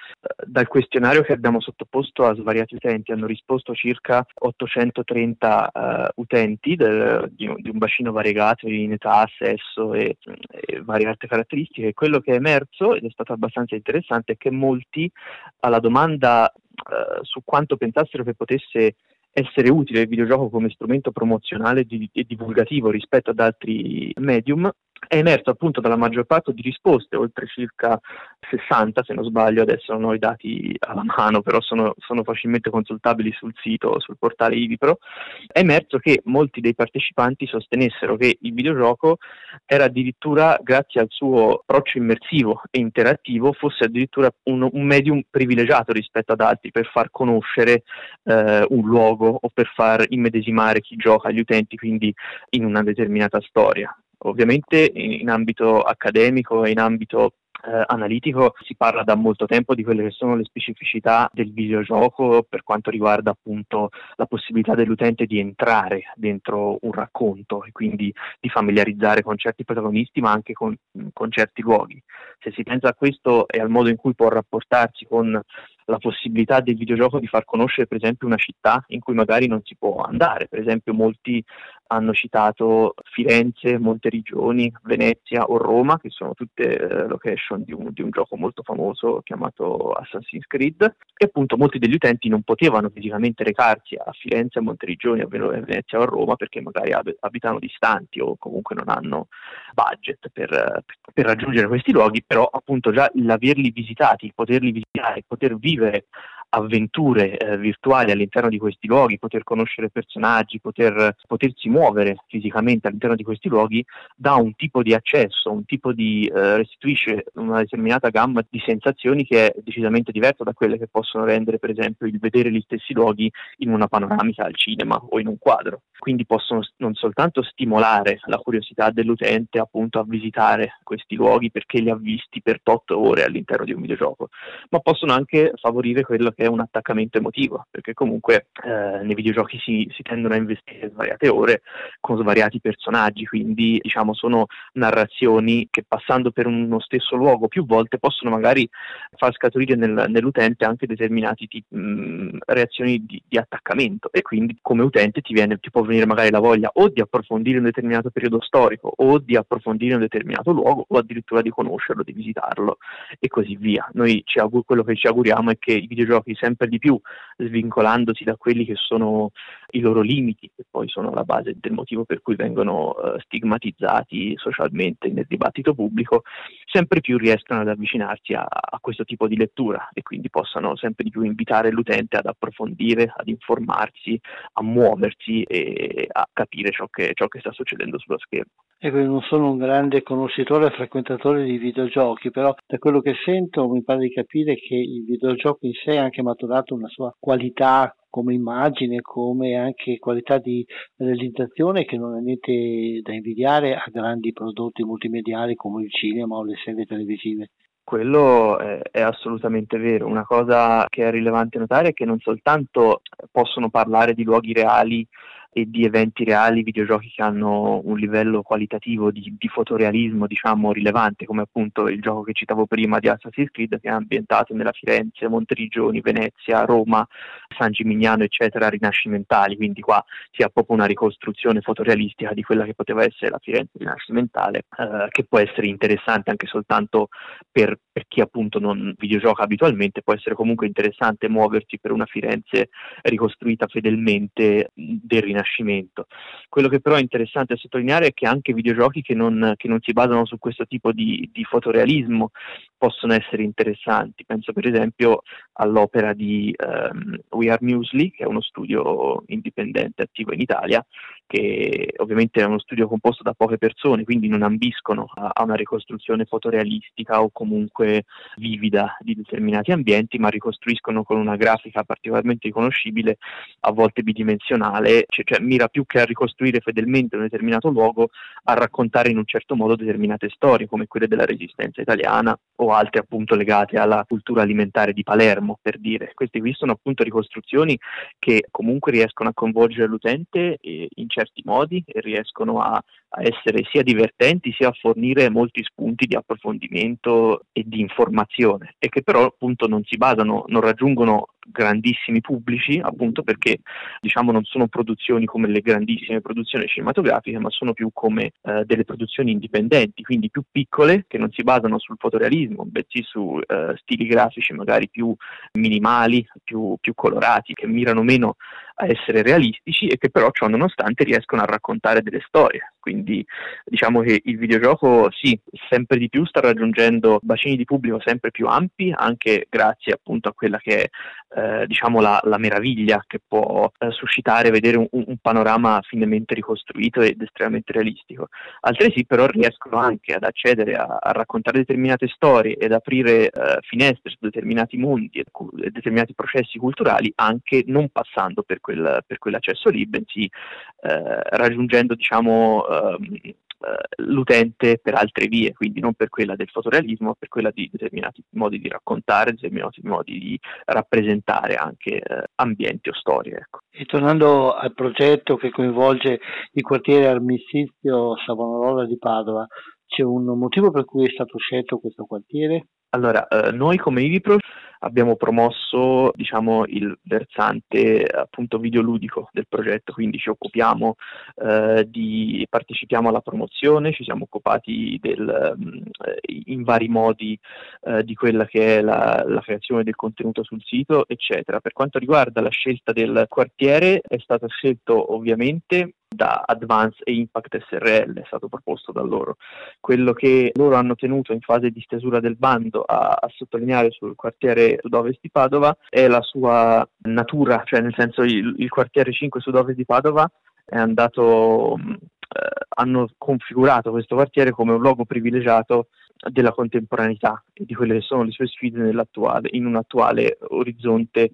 dal, questionario che abbiamo sottoposto a svariati utenti. Hanno risposto circa 830 uh, eh, utenti del, di, di, un bacino variegato in età, sesso e, e, varie altre caratteristiche. Quello che è emerso, ed è stato abbastanza interessante, è che molti alla domanda uh, su quanto pensassero che potesse essere utile il videogioco come strumento promozionale e divulgativo rispetto ad altri medium è emerso appunto dalla maggior parte di risposte, oltre circa 60 se non sbaglio, adesso non ho i dati alla mano, però sono, sono facilmente consultabili sul sito, sul portale Ivipro, è emerso che molti dei partecipanti sostenessero che il videogioco era addirittura, grazie al suo approccio immersivo e interattivo, fosse addirittura un, un medium privilegiato rispetto ad altri per far conoscere eh, un luogo o per far immedesimare chi gioca agli utenti, quindi in una determinata storia. Ovviamente in, ambito accademico e in ambito eh, analitico si parla da molto tempo di quelle che sono le specificità del videogioco per quanto riguarda appunto la possibilità dell'utente di entrare dentro un racconto e quindi di familiarizzare con certi protagonisti ma anche con, con certi luoghi. Se si pensa a questo e al modo in cui può rapportarsi con la possibilità del videogioco di far conoscere per esempio una città in cui magari non si può andare, per esempio molti hanno citato Firenze, Monteriggioni, Venezia o Roma, che sono tutte eh, location di un, di un, gioco molto famoso chiamato Assassin's Creed, e appunto molti degli utenti non potevano fisicamente recarsi a Firenze, a Monteriggioni, a Venezia o a Roma perché magari ab- abitano distanti o comunque non hanno budget per, per raggiungere questi luoghi, però appunto già l'averli visitati, poterli visitare, poter vivere vivere avventure eh, virtuali all'interno di questi luoghi, poter conoscere personaggi, poter, potersi muovere fisicamente all'interno di questi luoghi, dà un tipo di accesso, un tipo di eh, restituisce una determinata gamma di sensazioni che è decisamente diversa da quelle che possono rendere per esempio il vedere gli stessi luoghi in una panoramica al cinema o in un quadro. Quindi possono non soltanto stimolare la curiosità dell'utente appunto a visitare questi luoghi perché li ha visti per 8 ore all'interno di un videogioco, ma possono anche favorire quello che è un attaccamento emotivo, perché comunque eh, nei videogiochi si, si, tendono a investire svariate ore con svariati personaggi, quindi diciamo sono narrazioni che passando per uno stesso luogo più volte possono magari far scaturire nel, nell'utente anche determinate reazioni di, di, attaccamento e quindi come utente ti, viene, ti può venire magari la voglia o di approfondire un determinato periodo storico o di approfondire un determinato luogo o addirittura di conoscerlo, di visitarlo e così via. Noi ci augur- quello che ci auguriamo è che i videogiochi sempre di più svincolandosi da quelli che sono i loro limiti, che poi sono la base del motivo per cui vengono uh, stigmatizzati socialmente nel dibattito pubblico, sempre più riescano ad avvicinarsi a, a, questo tipo di lettura e quindi possano sempre di più invitare l'utente ad approfondire, ad informarsi, a muoversi e a capire ciò che, ciò che sta succedendo sullo schermo. Ecco, io non sono un grande conoscitore e frequentatore di videogiochi, però da quello che sento mi pare di capire che il videogioco in sé ha anche maturato una sua qualità come immagine, come anche qualità di realizzazione che non è niente da invidiare a grandi prodotti multimediali come il cinema o le serie televisive. Quello è, è, assolutamente vero. Una cosa che è rilevante notare è che non soltanto possono parlare di luoghi reali e di eventi reali, videogiochi che hanno un livello qualitativo di, di, fotorealismo diciamo rilevante, come appunto il gioco che citavo prima di Assassin's Creed che è ambientato nella Firenze, Monteriggioni, Venezia, Roma, San Gimignano eccetera, rinascimentali, quindi qua si ha proprio una ricostruzione fotorealistica di quella che poteva essere la Firenze rinascimentale, eh, che può essere interessante anche soltanto per, per chi appunto non videogioca abitualmente, può essere comunque interessante muoversi per una Firenze ricostruita fedelmente del Rinascimento Rinascimento. Quello che però è interessante sottolineare è che anche videogiochi che non, che non si basano su questo tipo di, di, fotorealismo possono essere interessanti. Penso per esempio all'opera di um, We Are Muesli, che è uno studio indipendente attivo in Italia, che ovviamente è uno studio composto da poche persone, quindi non ambiscono a, a una ricostruzione fotorealistica o comunque comunque vivida di determinati ambienti, ma ricostruiscono con una grafica particolarmente riconoscibile, a volte bidimensionale, cioè, cioè mira più che a ricostruire fedelmente un determinato luogo, a raccontare in un certo modo determinate storie, come quelle della resistenza italiana o altre appunto legate alla cultura alimentare di Palermo, per dire. Queste qui sono appunto ricostruzioni che comunque riescono a coinvolgere l'utente in certi modi e riescono a, a essere sia divertenti sia a fornire molti spunti di approfondimento e di informazione e che però appunto non si basano, non raggiungono grandissimi pubblici, appunto perché diciamo non sono produzioni come le grandissime produzioni cinematografiche, ma sono più come eh, delle produzioni indipendenti, quindi più piccole, che non si basano sul fotorealismo, bensì su eh, stili grafici magari più minimali, più, più colorati, che mirano meno a essere realistici e che però ciò nonostante riescono a raccontare delle storie. Quindi diciamo che il videogioco sì, sempre di più sta raggiungendo bacini di pubblico sempre più ampi, anche grazie appunto a quella che è eh, diciamo la, la, meraviglia che può eh, suscitare vedere un, un, panorama finemente ricostruito ed estremamente realistico. Altresì però riescono anche ad accedere a, a raccontare determinate storie ed aprire eh, finestre su determinati mondi e determinati processi culturali anche non passando per quel, per quell'accesso lì, bensì eh, raggiungendo diciamo, eh, l'utente per altre vie, quindi non per quella del fotorealismo, ma per quella di determinati modi di raccontare, determinati modi di rappresentare anche eh, ambienti o storie. Ecco. E tornando al progetto che coinvolge il quartiere Armistizio Savonarola di Padova, c'è un motivo per cui è stato scelto questo quartiere? Allora, eh, noi come Ivipro abbiamo promosso diciamo, il versante appunto videoludico del progetto, quindi ci occupiamo eh, di partecipiamo alla promozione, ci siamo occupati del, mm, in vari modi eh, di quella che è la, la, creazione del contenuto sul sito, eccetera. Per quanto riguarda la scelta del quartiere, è stato scelto ovviamente da Advance e Impact SRL, è stato proposto da loro. Quello che loro hanno tenuto in fase di stesura del bando a, a sottolineare sul quartiere sud-ovest di Padova è la sua natura, cioè nel senso il, il quartiere 5 sud-ovest di Padova è andato, eh, hanno configurato questo quartiere come un luogo privilegiato della contemporaneità e di quelle che sono le sue sfide in un attuale orizzonte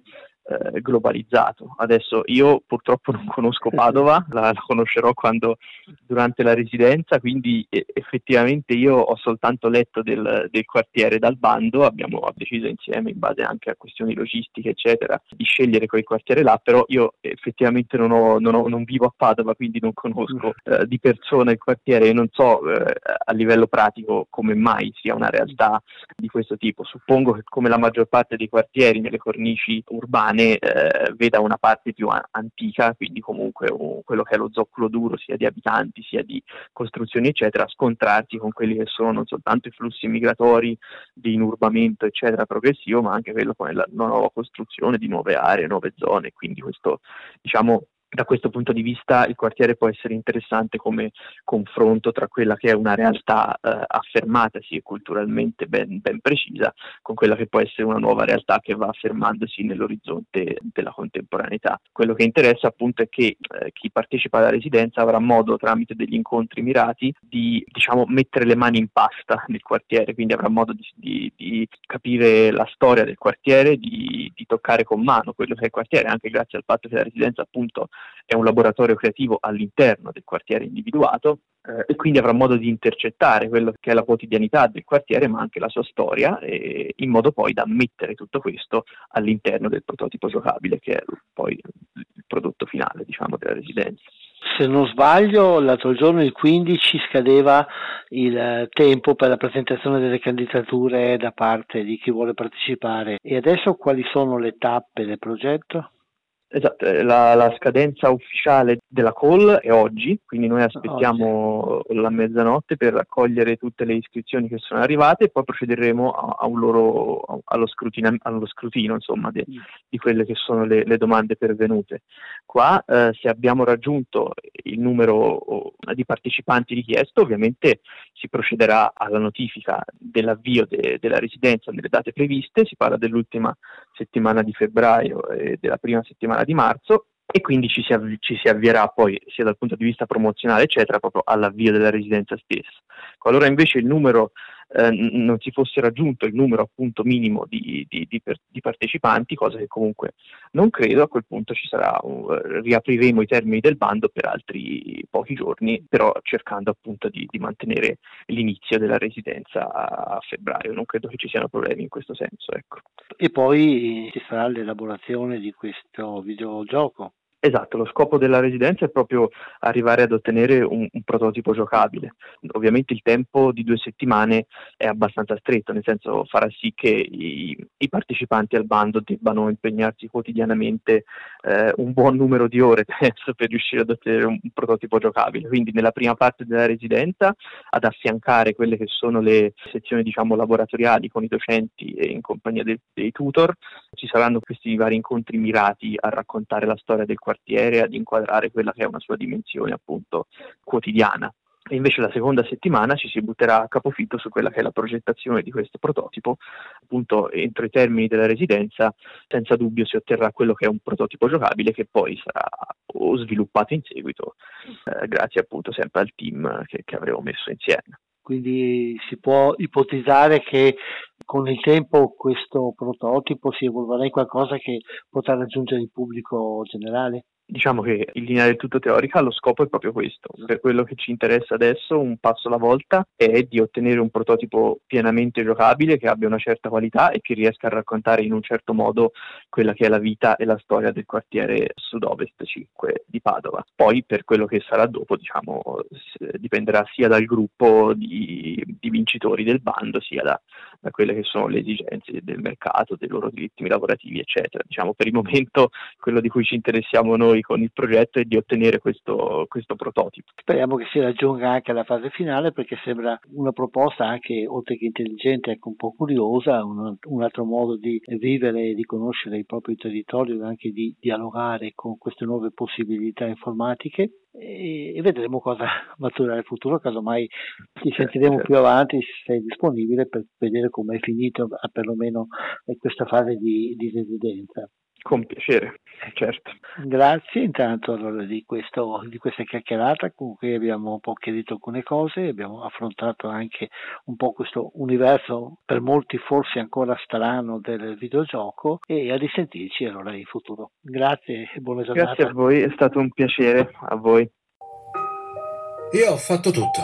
eh, globalizzato. Adesso io purtroppo non conosco Padova, la, la conoscerò quando, durante la residenza, quindi eh, effettivamente io ho soltanto letto del, del, quartiere dal bando, abbiamo deciso insieme in base anche a questioni logistiche eccetera di scegliere quel quartiere là, però io effettivamente non, ho, non, ho, non vivo a Padova, quindi non conosco eh, di persona il quartiere e non so eh, a livello pratico come mai sia una realtà di questo tipo. Suppongo che come la maggior parte dei quartieri nelle cornici urbane rimane eh, veda una parte più a- antica, quindi comunque un, quello che è lo zoccolo duro sia di abitanti sia di costruzioni eccetera, scontrarsi con quelli che sono non soltanto i flussi migratori di inurbamento eccetera progressivo, ma anche quello con la nuova costruzione di nuove aree, nuove zone, quindi questo diciamo da questo punto di vista il quartiere può essere interessante come confronto tra quella che è una realtà eh, affermatasi e culturalmente ben, ben, precisa con quella che può essere una nuova realtà che va affermandosi nell'orizzonte della contemporaneità. Quello che interessa appunto è che eh, chi partecipa alla residenza avrà modo tramite degli incontri mirati di diciamo, mettere le mani in pasta nel quartiere, quindi avrà modo di, di, di capire la storia del quartiere, di, di toccare con mano quello che è il quartiere, anche grazie al fatto che la residenza appunto è un laboratorio creativo all'interno del quartiere individuato eh, e quindi avrà modo di intercettare quello che è la quotidianità del quartiere ma anche la sua storia e, in modo poi da mettere tutto questo all'interno del prototipo giocabile che è poi il prodotto finale diciamo della residenza. Se non sbaglio, l'altro giorno, il 15, scadeva il tempo per la presentazione delle candidature da parte di chi vuole partecipare. E adesso quali sono le tappe del progetto? Esatto, eh, la, la, scadenza ufficiale della call è oggi, quindi noi aspettiamo oggi. la mezzanotte per raccogliere tutte le iscrizioni che sono arrivate e poi procederemo a, a loro, allo, scrutino, allo scrutino insomma, de, mm. di quelle che sono le, le domande pervenute. Qua eh, se abbiamo raggiunto il numero di partecipanti richiesto, ovviamente si procederà alla notifica dell'avvio de, della residenza nelle date previste, si parla dell'ultima settimana di febbraio e della prima settimana di marzo e quindi ci si, avvi- ci si, avvierà poi sia dal punto di vista promozionale eccetera proprio all'avvio della residenza stessa. Qualora invece il numero eh, non si fosse raggiunto il numero appunto minimo di, di, di, di, partecipanti, cosa che comunque non credo, a quel punto ci sarà, uh, riapriremo i termini del bando per altri pochi giorni, però cercando appunto di, mantenere l'inizio della residenza a febbraio, non credo che ci siano problemi in questo senso. Ecco. E poi ci sarà l'elaborazione di questo videogioco. Esatto, lo scopo della residenza è proprio arrivare ad ottenere un, un, prototipo giocabile. Ovviamente il tempo di due settimane è abbastanza stretto, nel senso farà sì che i, i partecipanti al bando debbano impegnarsi quotidianamente eh, un buon numero di ore penso, per riuscire ad ottenere un, un, prototipo giocabile. Quindi nella prima parte della residenza ad affiancare quelle che sono le sezioni diciamo, laboratoriali con i docenti e in compagnia dei, dei tutor, ci saranno questi vari incontri mirati a raccontare la storia del quartiere ad inquadrare quella che è una sua dimensione appunto quotidiana. E invece la seconda settimana ci si butterà a capofitto su quella che è la progettazione di questo prototipo, appunto entro i termini della residenza senza dubbio si otterrà quello che è un prototipo giocabile che poi sarà sviluppato in seguito eh, grazie appunto sempre al team che, che avremo messo insieme. Quindi si può ipotizzare che con il tempo questo prototipo si evolverà in qualcosa che potrà raggiungere il pubblico generale? Diciamo che in linea del tutto teorica lo scopo è proprio questo. Per quello che ci interessa adesso, un passo alla volta, è di ottenere un prototipo pienamente giocabile che abbia una certa qualità e che riesca a raccontare in un certo modo quella che è la vita e la storia del quartiere sud-ovest 5 di Padova. Poi per quello che sarà dopo, diciamo, dipenderà sia dal gruppo di, di vincitori del bando, sia da, da, quelle che sono le esigenze del mercato, dei loro diritti lavorativi, eccetera. Diciamo, per il momento quello di cui ci interessiamo noi con il progetto è di ottenere questo, questo prototipo. Speriamo che si raggiunga anche la fase finale perché sembra una proposta anche oltre che intelligente, anche un po' curiosa, un, un altro modo di vivere e di conoscere il proprio territorio e anche di dialogare con queste nuove possibilità informatiche e, vedremo cosa maturerà il futuro, casomai ci certo, sentiremo certo. più avanti se sei disponibile per vedere come è finito perlomeno questa fase di, di residenza. Con piacere, certo. Grazie intanto allora di, questo, di questa chiacchierata con cui abbiamo un po' chiarito alcune cose, abbiamo affrontato anche un po' questo universo per molti forse ancora strano del videogioco e a risentirci allora in futuro. Grazie e buona giornata. Grazie a voi, è stato un piacere a voi. Io ho fatto tutto.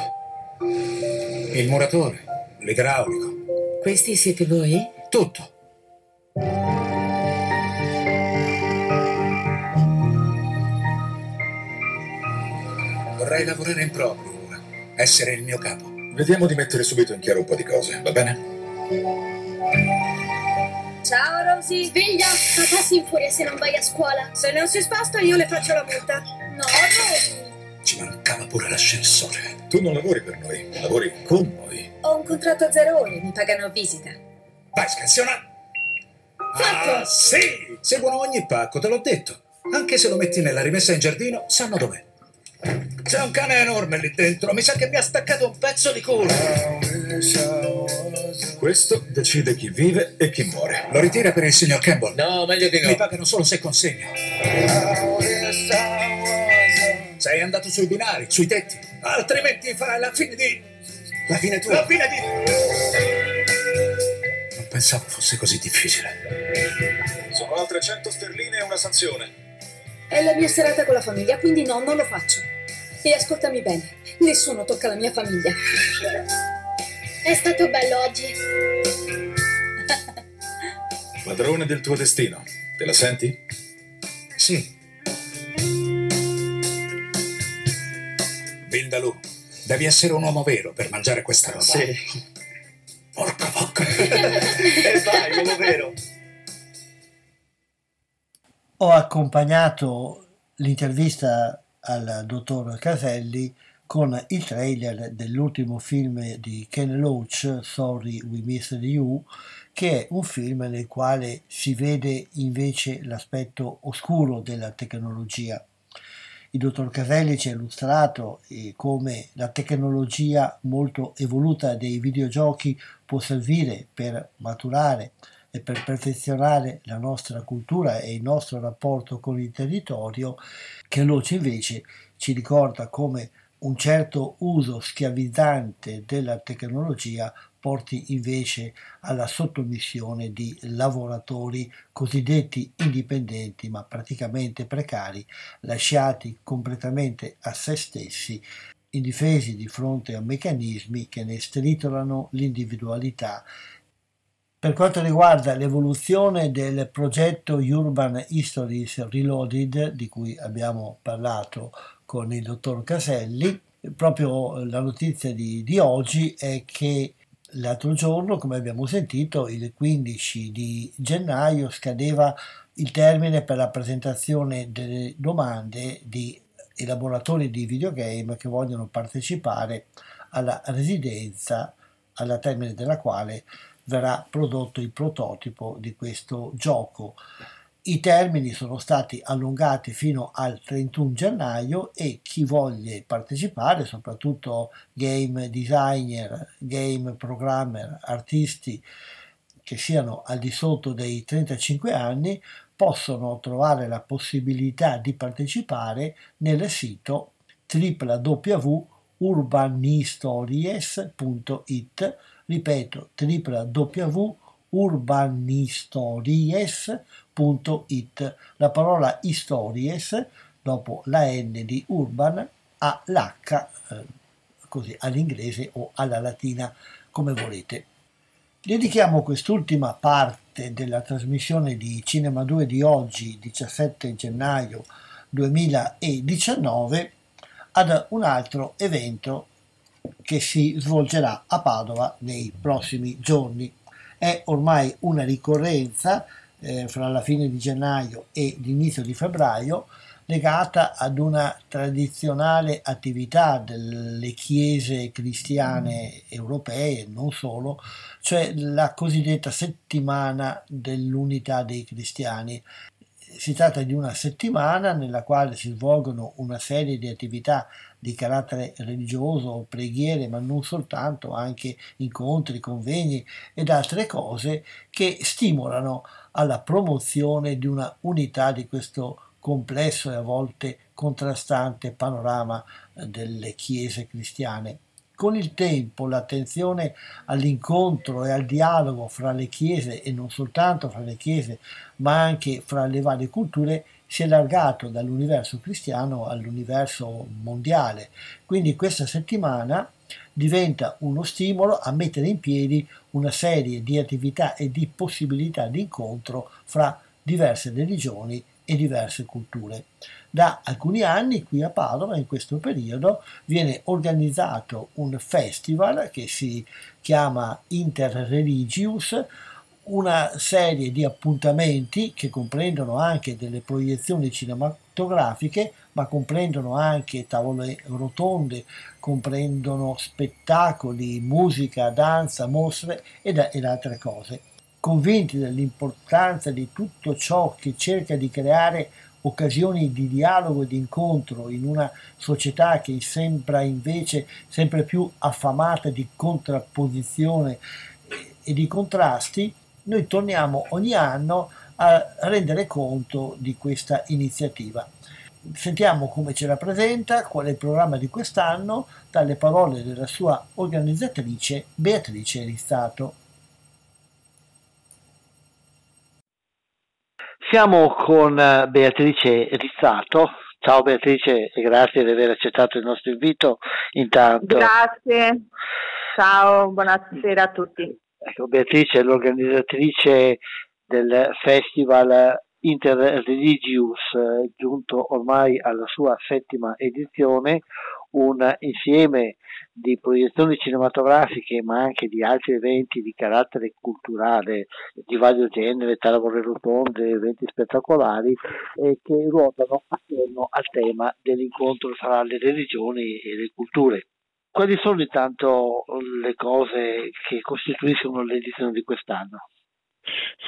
Il muratore, l'idraulico. Questi siete voi? Tutto. Vorrei lavorare in proprio ora, essere il mio capo. Vediamo di mettere subito in chiaro un po' di cose, va bene? Ciao Rosy! Sveglia! Papà si infuria se non vai a scuola. Se non si sposta io le faccio la multa. No, Rosy! Ci mancava pure l'ascensore. Tu non lavori per noi, lavori con noi. Ho un contratto a zero ore, mi pagano a visita. Vai, scansiona! Fatto! Ah, sì! Seguono ogni pacco, te l'ho detto. Anche se lo metti nella rimessa in giardino, sanno dov'è. C'è un cane enorme lì dentro, mi sa che mi ha staccato un pezzo di culo. Questo decide chi vive e chi muore. Lo ritira per il signor Campbell? No, meglio di no. Mi pagano solo se consegno. Sei andato sui binari, sui tetti, altrimenti farai la fine di... La fine tua? La fine di... Non pensavo fosse così difficile. Sono altre 100 sterline e una sanzione. È la mia serata con la famiglia, quindi no, non lo faccio. E ascoltami bene, nessuno tocca la mia famiglia. È stato bello oggi. Padrone del tuo destino, te la senti? Sì. Vindalù, devi essere un uomo vero per mangiare questa roba. Sì. Porca vacca. e vai, uomo vero. Ho accompagnato l'intervista al dottor Caselli con il trailer dell'ultimo film di Ken Loach, Sorry We Missed You, che è un film nel quale si vede invece l'aspetto oscuro della tecnologia. Il dottor Caselli ci ha illustrato eh, come la tecnologia molto evoluta dei videogiochi può servire per maturare e per perfezionare la nostra cultura e il nostro rapporto con il territorio, che Loce invece ci ricorda come un certo uso schiavizzante della tecnologia porti invece alla sottomissione di lavoratori cosiddetti indipendenti ma praticamente precari, lasciati completamente a se stessi, indifesi di fronte a meccanismi che ne stritolano l'individualità per quanto riguarda l'evoluzione del progetto Urban Histories Reloaded, di cui abbiamo parlato con il dottor Caselli, proprio la notizia di, di oggi è che l'altro giorno, come abbiamo sentito, il 15 di gennaio scadeva il termine per la presentazione delle domande di elaboratori di videogame che vogliono partecipare alla residenza alla termine della quale verrà prodotto il prototipo di questo gioco. I termini sono stati allungati fino al 31 gennaio e chi voglia partecipare, soprattutto game designer, game programmer, artisti che siano al di sotto dei 35 anni, possono trovare la possibilità di partecipare nel sito www.urbanistories.it ripeto www.urbanistories.it la parola histories dopo la N di urban ha l'H eh, così all'inglese o alla latina come volete. Dedichiamo quest'ultima parte della trasmissione di Cinema 2 di oggi 17 gennaio 2019 ad un altro evento che si svolgerà a Padova nei prossimi giorni. È ormai una ricorrenza eh, fra la fine di gennaio e l'inizio di febbraio legata ad una tradizionale attività delle chiese cristiane europee, non solo, cioè la cosiddetta settimana dell'unità dei cristiani. Si tratta di una settimana nella quale si svolgono una serie di attività di carattere religioso, preghiere, ma non soltanto, anche incontri, convegni ed altre cose che stimolano alla promozione di una unità di questo complesso e a volte contrastante panorama eh, delle chiese cristiane. Con il tempo l'attenzione all'incontro e al dialogo fra le chiese e non soltanto fra le chiese, ma anche fra le varie culture si è allargato dall'universo cristiano all'universo mondiale. Quindi questa settimana diventa uno stimolo a mettere in piedi una serie di attività e di possibilità di incontro fra diverse religioni e diverse culture. Da alcuni anni qui a Padova, in questo periodo, viene organizzato un festival che si chiama Interreligious, una serie di appuntamenti che comprendono anche delle proiezioni cinematografiche, ma comprendono anche tavole rotonde, comprendono spettacoli, musica, danza, mostre ed, ed altre cose. Convinti dell'importanza di tutto ciò che cerca di creare occasioni di dialogo e di incontro in una società che sembra invece sempre più affamata di contrapposizione e di contrasti, noi torniamo ogni anno a rendere conto di questa iniziativa. Sentiamo come ce la presenta, qual è il programma di quest'anno, dalle parole della sua organizzatrice Beatrice Rizzato. Siamo con eh, Beatrice Rizzato. Ciao Beatrice e grazie di aver accettato il nostro invito. Intanto. Grazie, ciao, buonasera a tutti. Ecco, Beatrice è l'organizzatrice del festival Interreligious, giunto ormai alla sua settima edizione, un insieme di proiezioni cinematografiche ma anche di altri eventi di carattere culturale di vario genere, tavole rotonde, eventi spettacolari eh, che ruotano attorno al tema dell'incontro tra le religioni e le culture. Quali sono intanto le cose che costituiscono l'edizione di quest'anno?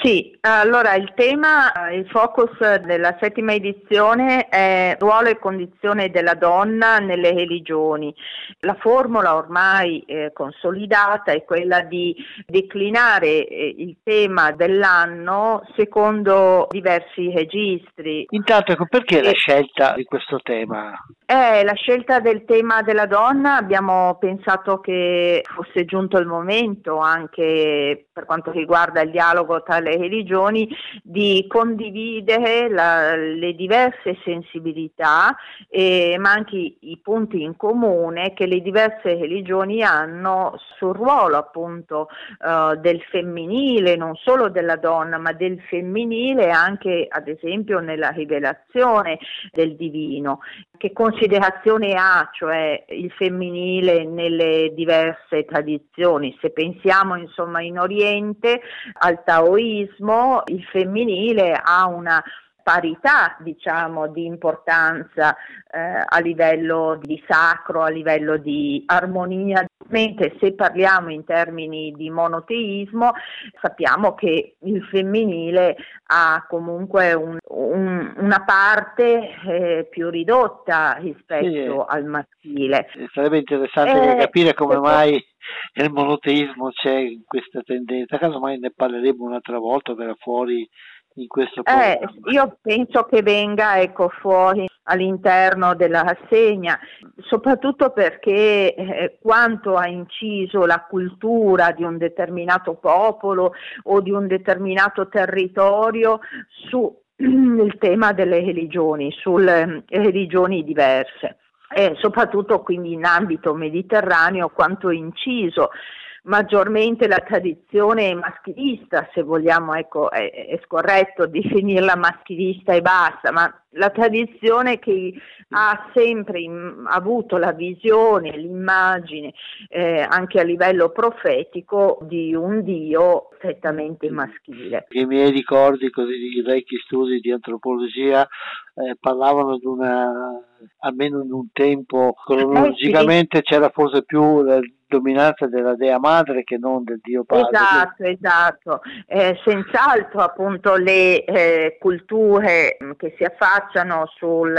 Sì, allora il tema, il focus della settima edizione è ruolo e condizione della donna nelle religioni. La formula ormai eh, consolidata è quella di declinare eh, il tema dell'anno secondo diversi registri. Intanto, ecco, perché e... la scelta di questo tema? Eh, la scelta del tema della donna abbiamo pensato che fosse giunto il momento anche per quanto riguarda il dialogo tra le religioni di condividere la, le diverse sensibilità eh, ma anche i punti in comune che le diverse religioni hanno sul ruolo appunto eh, del femminile, non solo della donna ma del femminile anche ad esempio nella rivelazione del divino. Che considerazione ha cioè il femminile nelle diverse tradizioni? Se pensiamo insomma in Oriente al taoismo, il femminile ha una parità diciamo di importanza eh, a livello di sacro, a livello di armonia, mentre se parliamo in termini di monoteismo sappiamo che il femminile ha comunque un, un, una parte eh, più ridotta rispetto sì, eh. al maschile. Sarebbe interessante eh, capire come mai il monoteismo c'è questa tendenza, casomai ne parleremo un'altra volta, verrà fuori in questo eh, io penso che venga ecco, fuori all'interno della rassegna, soprattutto perché eh, quanto ha inciso la cultura di un determinato popolo o di un determinato territorio sul tema delle religioni, sulle religioni diverse. E soprattutto quindi in ambito mediterraneo quanto inciso maggiormente la tradizione maschilista, se vogliamo, ecco, è, è scorretto definirla maschilista e basta, ma la tradizione che ha sempre in, avuto la visione, l'immagine, eh, anche a livello profetico, di un Dio strettamente maschile. I miei ricordi così di vecchi studi di antropologia eh, parlavano di una, almeno in un tempo, cronologicamente eh, sì. c'era forse più dominanza della dea madre che non del dio padre. Esatto, esatto. Eh, senz'altro appunto le eh, culture che si affacciano sul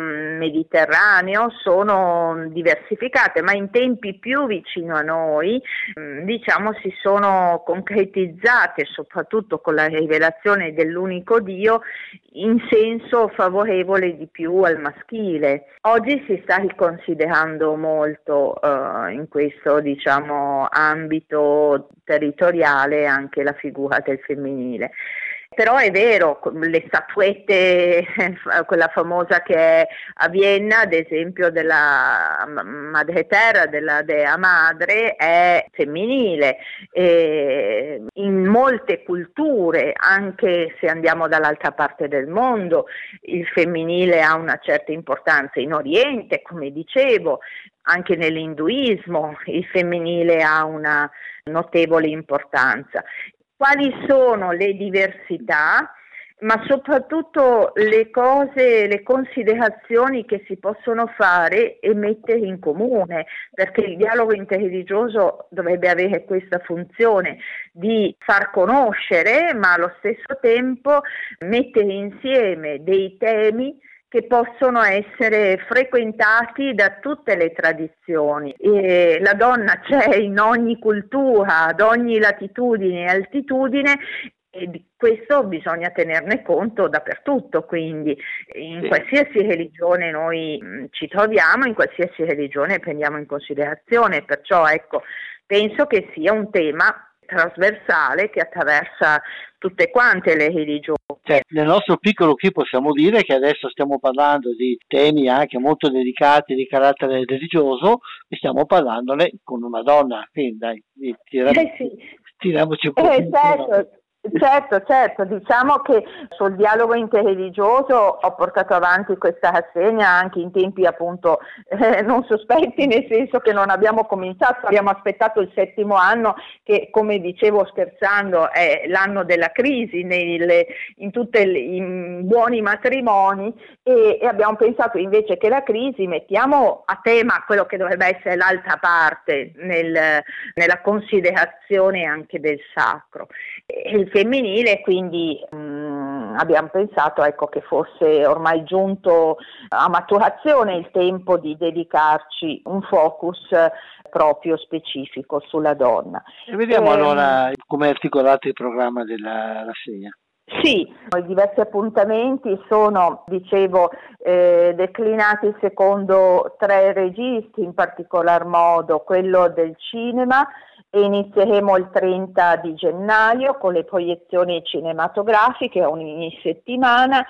mm, Mediterraneo sono diversificate, ma in tempi più vicino a noi, mm, diciamo, si sono concretizzate, soprattutto con la rivelazione dell'unico Dio, in senso favorevole di più al maschile. Oggi si sta riconsiderando molto uh, in questo diciamo, ambito territoriale anche la figura del femminile. Però è vero, le statuette, quella famosa che è a Vienna, ad esempio della Madre Terra, della Dea Madre, è femminile. E in molte culture, anche se andiamo dall'altra parte del mondo, il femminile ha una certa importanza. In Oriente, come dicevo, anche nell'induismo il femminile ha una notevole importanza quali sono le diversità, ma soprattutto le cose, le considerazioni che si possono fare e mettere in comune, perché il dialogo interreligioso dovrebbe avere questa funzione di far conoscere, ma allo stesso tempo mettere insieme dei temi che possono essere frequentati da tutte le tradizioni. E la donna c'è in ogni cultura, ad ogni latitudine e altitudine e di questo bisogna tenerne conto dappertutto, quindi in sì. qualsiasi religione noi mh, ci troviamo, in qualsiasi religione prendiamo in considerazione, perciò ecco, penso che sia un tema trasversale che attraversa tutte quante le religioni. Cioè, nel nostro piccolo qui possiamo dire che adesso stiamo parlando di temi anche molto delicati di carattere religioso e stiamo parlandone con una donna, quindi dai, tiriamo, eh sì. tiriamoci un po'. Eh, certo, Certo, certo, diciamo che sul dialogo interreligioso ho portato avanti questa rassegna anche in tempi appunto eh, non sospetti, nel senso che non abbiamo cominciato, abbiamo aspettato il settimo anno che come dicevo scherzando è l'anno della crisi nelle, in tutti i buoni matrimoni e, e, abbiamo pensato invece che la crisi mettiamo a tema quello che dovrebbe essere l'altra parte nel, nella considerazione anche del sacro. E il femminile, quindi mh, mm, abbiamo pensato ecco, che fosse ormai giunto a maturazione il tempo di dedicarci un focus proprio specifico sulla donna. E vediamo e, ehm, allora come è articolato il programma della rassegna. Sì, i diversi appuntamenti sono, dicevo, eh, declinati secondo tre registri, in particolar modo quello del cinema e inizieremo il 30 di gennaio con le proiezioni cinematografiche ogni settimana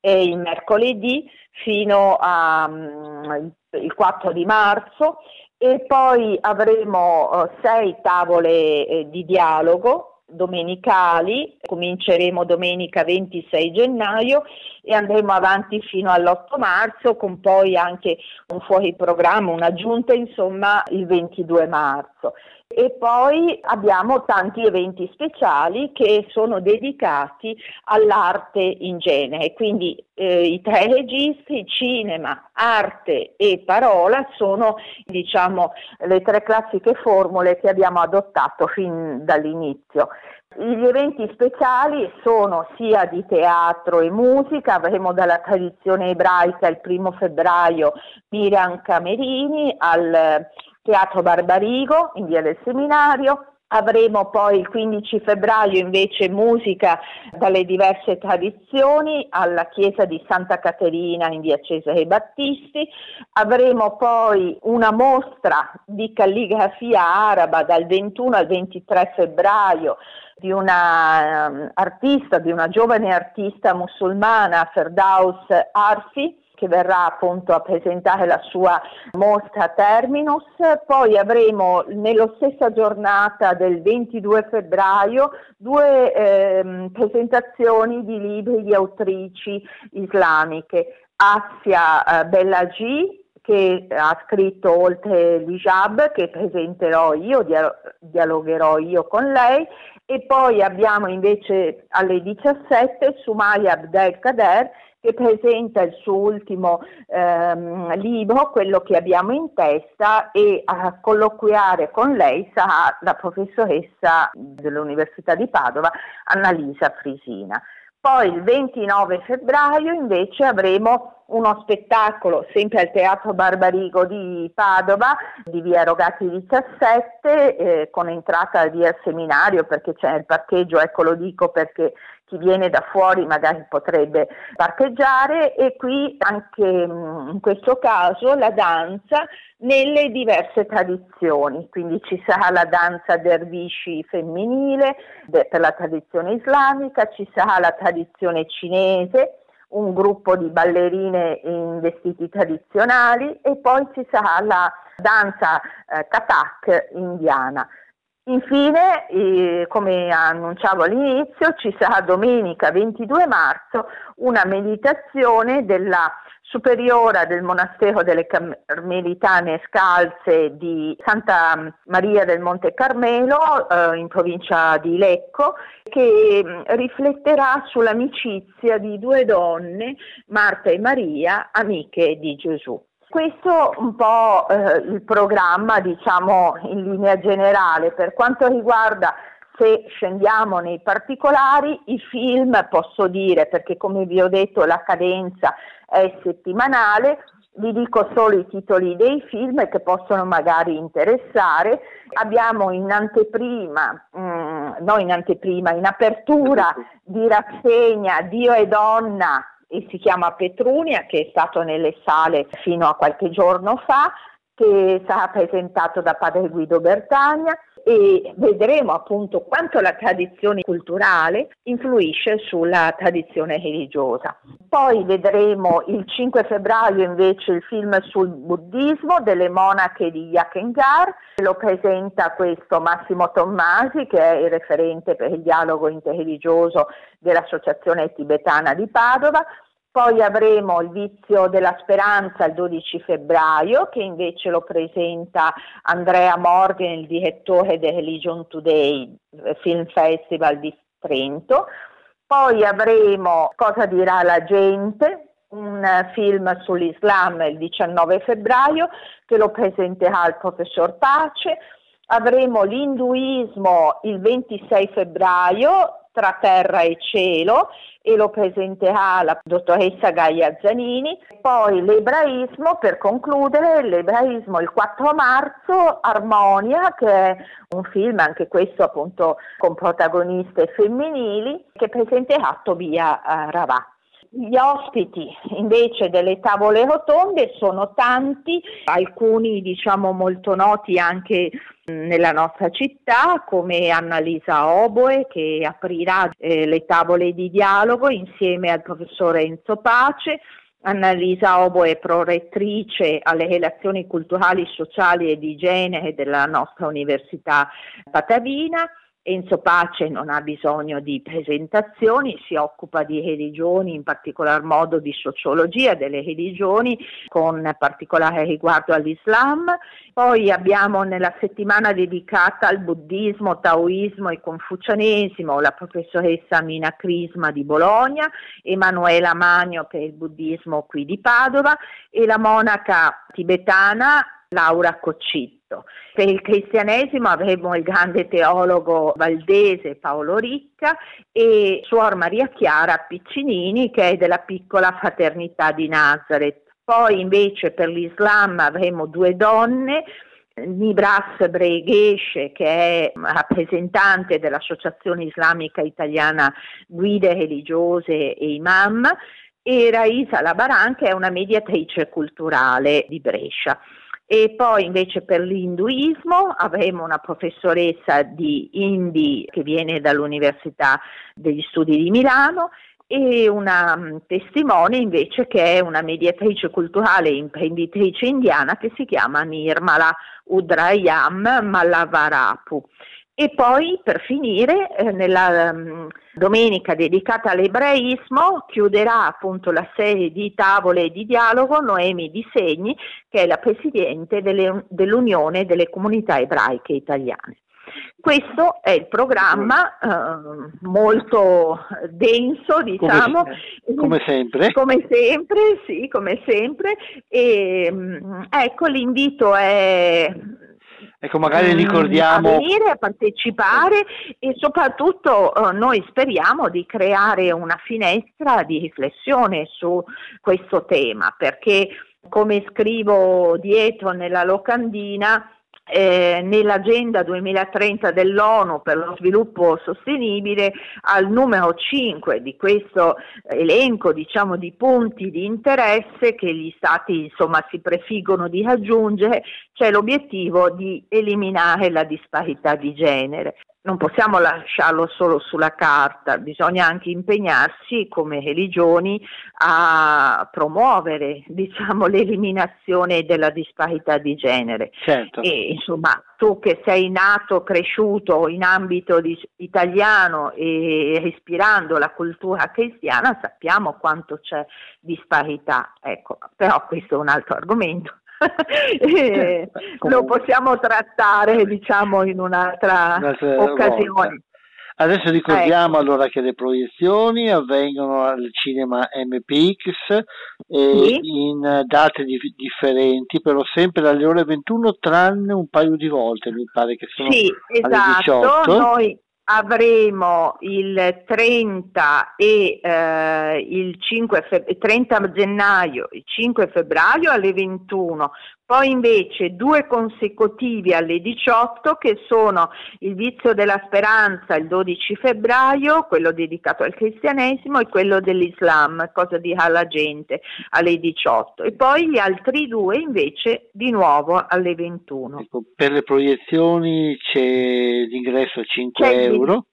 e il mercoledì fino al um, 4 di marzo e poi avremo uh, sei tavole eh, di dialogo domenicali, cominceremo domenica 26 gennaio e andremo avanti fino all'8 marzo con poi anche un fuori programma, un'aggiunta insomma il 22 marzo. E poi abbiamo tanti eventi speciali che sono dedicati all'arte in genere, quindi eh, i tre registri, cinema, arte e parola, sono diciamo le tre classiche formule che abbiamo adottato fin dall'inizio. Gli eventi speciali sono sia di teatro e musica, avremo dalla tradizione ebraica il primo febbraio Miriam Camerini al Teatro Barbarigo in via del Seminario, Avremo poi il 15 febbraio invece musica dalle diverse tradizioni alla chiesa di Santa Caterina in via Cesare Battisti. Avremo poi una mostra di calligrafia araba dal 21 al 23 febbraio di una um, artista, di una giovane artista musulmana, Ferdaus Arfi, che verrà appunto a presentare la sua mostra Terminus, poi avremo nella stessa giornata del 22 febbraio due ehm, presentazioni di libri di autrici islamiche, Assia eh, Bellagi che ha scritto oltre l'Ijab che presenterò io, dialogherò io con lei. E poi abbiamo invece alle 17 Sumaya Abdelkader che presenta il suo ultimo ehm, libro, quello che abbiamo in testa, e a colloquiare con lei sarà la professoressa dell'Università di Padova, Annalisa Frisina. Poi il 29 febbraio invece avremo uno spettacolo sempre al Teatro Barbarigo di Padova, di via Rogati 17, eh, con entrata via Seminario perché c'è il parcheggio, ecco lo dico perché chi viene da fuori magari potrebbe parcheggiare e qui anche mm, in questo caso la danza nelle diverse tradizioni, quindi ci sarà la danza dervisci femminile per la tradizione islamica, ci sarà la tradizione cinese, un gruppo di ballerine in vestiti tradizionali e poi ci sarà la danza eh, Kathak indiana. Infine, come annunciavo all'inizio, ci sarà domenica 22 marzo una meditazione della superiora del monastero delle Carmelitane Scalze di Santa Maria del Monte Carmelo eh, in provincia di Lecco che mm, rifletterà sull'amicizia di due donne, Marta e Maria, amiche di Gesù. Questo un po' eh, il programma, diciamo, in linea generale. Per quanto riguarda se scendiamo nei particolari, i film posso dire, perché come vi ho detto la cadenza è settimanale, vi dico solo i titoli dei film che possono magari interessare. Abbiamo in anteprima, mh, mm, no in anteprima, in apertura di rassegna Dio e Donna e si chiama Petrunia, che è stato nelle sale fino a qualche giorno fa, che sarà presentato da padre Guido Bertagna e vedremo appunto quanto la tradizione culturale influisce sulla tradizione religiosa. Poi vedremo il 5 febbraio invece il film sul buddismo delle monache di Yakengar, lo presenta questo Massimo Tommasi che è il referente per il dialogo interreligioso dell'Associazione Tibetana di Padova. Poi avremo il vizio della speranza il 12 febbraio, che invece lo presenta Andrea Morgan, il direttore del Religion Today eh, Film Festival di Trento. Poi avremo Cosa dirà la gente, un film sull'Islam il 19 febbraio, che lo presenterà il professor Pace. Avremo l'induismo il 26 febbraio, tra terra e cielo e lo presenterà la dottoressa Gaia Zanini. Poi l'ebraismo, per concludere, l'ebraismo il 4 marzo, Armonia, che è un film, anche questo appunto con protagoniste femminili, che presenterà Tobia uh, Ravà. Gli ospiti invece delle tavole rotonde sono tanti, alcuni diciamo molto noti anche nella nostra città come Annalisa Oboe che aprirà eh, le tavole di dialogo insieme al professor Enzo Pace. Annalisa Oboe è prorettrice alle relazioni culturali, sociali e di genere della nostra Università Patavina. Enzo Pace non ha bisogno di presentazioni, si occupa di religioni, in particolar modo di sociologia delle religioni, con particolare riguardo all'Islam. Poi abbiamo nella settimana dedicata al buddismo, taoismo e confucianesimo la professoressa Mina Crisma di Bologna, Emanuela Magno per il buddismo qui di Padova e la monaca tibetana Laura Coccitto. Per il cristianesimo avremo il grande teologo valdese Paolo Ricca e Suor Maria Chiara Piccinini che è della piccola fraternità di Nazareth. Poi invece per l'Islam avremo due donne, Nibras Breghesh che è rappresentante dell'Associazione Islamica Italiana Guide Religiose e Imam e Raisa Labaran che è una mediatrice culturale di Brescia. E poi invece per l'induismo avremo una professoressa di Indi che viene dall'Università degli Studi di Milano e una mm, testimone invece che è una mediatrice culturale e imprenditrice indiana che si chiama Nirmala Udrayam Malavarapu. E poi per finire, eh, nella um, domenica dedicata all'ebraismo, chiuderà appunto la serie di tavole di dialogo Noemi Di Segni, che è la presidente delle, dell'Unione delle comunità ebraiche italiane. Questo è il programma eh, molto denso, diciamo. Come, come, sempre. Come sempre, sì, come sempre. E, mm, ecco, l'invito è Ecco, magari ricordiamo... A venire a partecipare e soprattutto eh, noi speriamo di creare una finestra di riflessione su questo tema, perché come scrivo dietro nella locandina, eh, nell'agenda 2030 dell'ONU per lo sviluppo sostenibile al numero 5 di questo elenco diciamo, di punti di interesse che gli stati insomma, si prefiggono di raggiungere c'è l'obiettivo di eliminare la disparità di genere non possiamo lasciarlo solo sulla carta, bisogna anche impegnarsi come religioni a promuovere diciamo, l'eliminazione della disparità di genere. Certo. E, insomma, tu che sei nato, cresciuto in ambito di, italiano e respirando la cultura cristiana, sappiamo quanto c'è disparità. Ecco, però questo è un altro argomento. eh, lo possiamo trattare diciamo in un'altra, un'altra occasione. Volta. Adesso ricordiamo ecco. allora che le proiezioni avvengono al cinema MPX sì. in date di, differenti, però sempre dalle ore 21 tranne un paio di volte, mi pare che sono sì, esatto. Noi avremo il 30 e eh, il 5 fe- 30 gennaio, il 5 febbraio alle 21, poi invece due consecutivi alle 18 che sono il vizio della speranza il 12 febbraio, quello dedicato al cristianesimo e quello dell'Islam, cosa dirà la gente alle 18 e poi gli altri due invece di nuovo alle 21. Ecco, per le proiezioni c'è l'ingresso a 5 c'è euro.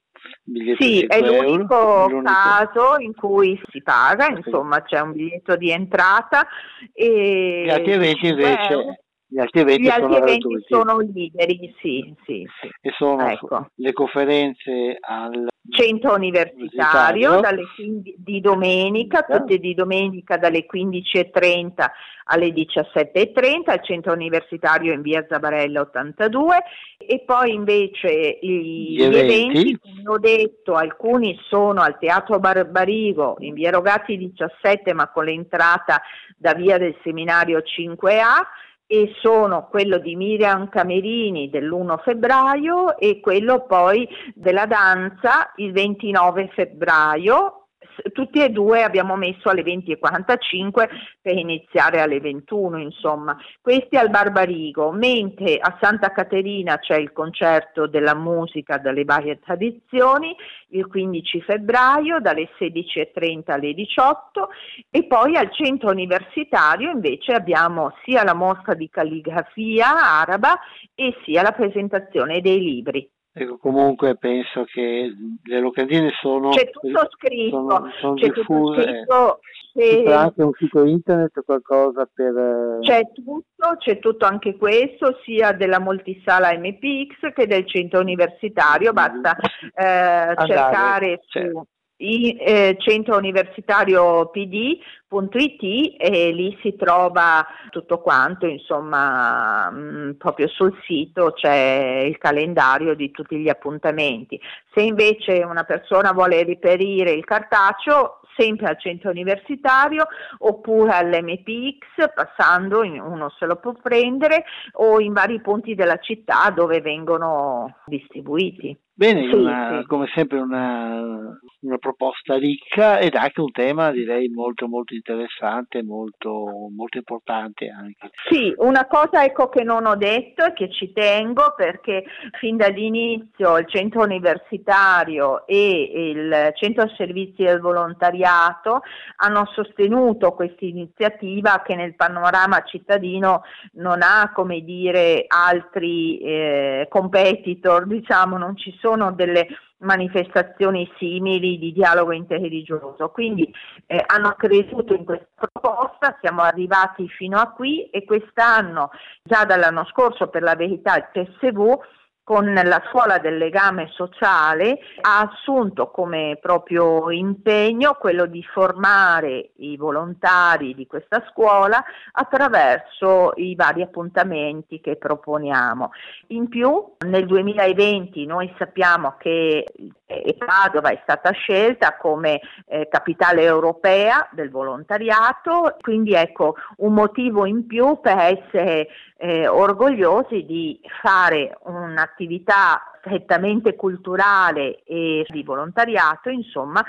Sì, è l'unico, l'unico, caso in cui si paga, insomma c'è un biglietto di entrata e gli altri eventi invece gli altri eventi, gli altri sono, eventi sono liberi, sì, sì, sì. E sono ecco. le conferenze al centro universitario dalle 15, di domenica, tutte di domenica dalle 15.30 alle 17.30 al centro universitario in via Zabarella 82 e poi invece gli, gli eventi, eventi, come ho detto, alcuni sono al Teatro Barbarigo in via Rogati 17 ma con l'entrata da via del seminario 5A e sono quello di Miriam Camerini dell'1 febbraio e quello poi della danza il 29 febbraio tutti e due abbiamo messo alle 20.45 per iniziare alle 21, insomma. Questi al Barbarigo, mentre a Santa Caterina c'è il concerto della musica dalle varie tradizioni, il 15 febbraio dalle 16.30 alle 18 e poi al centro universitario invece abbiamo sia la mostra di calligrafia araba e sia la presentazione dei libri. Ecco, comunque penso che le locandine sono, c'è tutto scritto, sono, sono c'è diffuse. tutto scritto, C'è anche un sito internet o qualcosa per... eh, C'è tutto, c'è tutto anche questo, sia della multisala MPX che del centro universitario, basta eh, cercare su certo. I- eh, centro universitario pd.it e lì si trova tutto quanto, insomma, mh, proprio sul sito c'è il calendario di tutti gli appuntamenti. Se invece una persona vuole riperire il cartaceo, sempre al centro universitario oppure all'MPX, passando, in- uno se lo può prendere, o in vari punti della città dove vengono distribuiti. Bene, Sì, una- sì. come sempre una, una proposta ricca ed anche un tema direi molto molto interessante, molto, molto importante anche. Sì, una cosa ecco che non ho detto e che ci tengo perché fin dall'inizio il centro universitario e il centro servizi del volontariato hanno sostenuto questa iniziativa che nel panorama cittadino non ha come dire altri eh, competitor, diciamo, non ci sono delle manifestazioni simili di dialogo interreligioso. Quindi eh, hanno creduto in questa proposta, siamo arrivati fino a qui e quest'anno, già dall'anno scorso per la verità, il TSV con la scuola del legame sociale ha assunto come proprio impegno quello di formare i volontari di questa scuola attraverso i vari appuntamenti che proponiamo. In più nel 2020 noi sappiamo che eh, Padova è stata scelta come eh, capitale europea del volontariato, quindi ecco un motivo in più per essere eh, orgogliosi di fare un'attività strettamente culturale e di volontariato, insomma,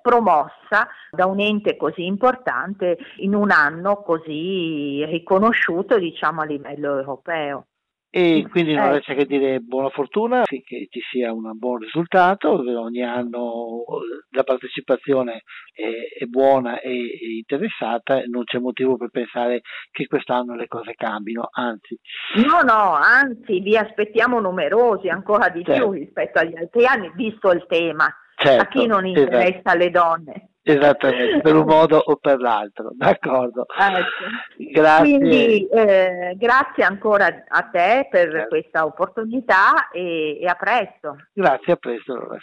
promossa da un ente così importante in un anno così riconosciuto, diciamo, a livello europeo. E quindi non Eh. resta che dire buona fortuna finché ci sia un buon risultato, ogni anno la partecipazione è, è buona e interessata, non c'è motivo per pensare che quest'anno le cose cambino, anzi. No, no, anzi, vi aspettiamo numerosi, ancora di Certo. più rispetto agli altri anni, visto il tema. a Certo, chi non esatto. interessa le donne. Esattamente, per un modo o per l'altro, d'accordo. Ecco. Grazie. Quindi eh, grazie ancora a te per Certo. questa opportunità e, e a presto. Grazie, a presto allora.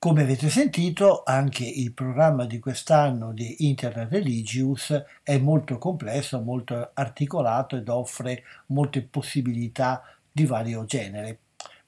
Come avete sentito, anche il programma di quest'anno di Internet Religious è molto complesso, molto articolato ed offre molte possibilità di vario genere.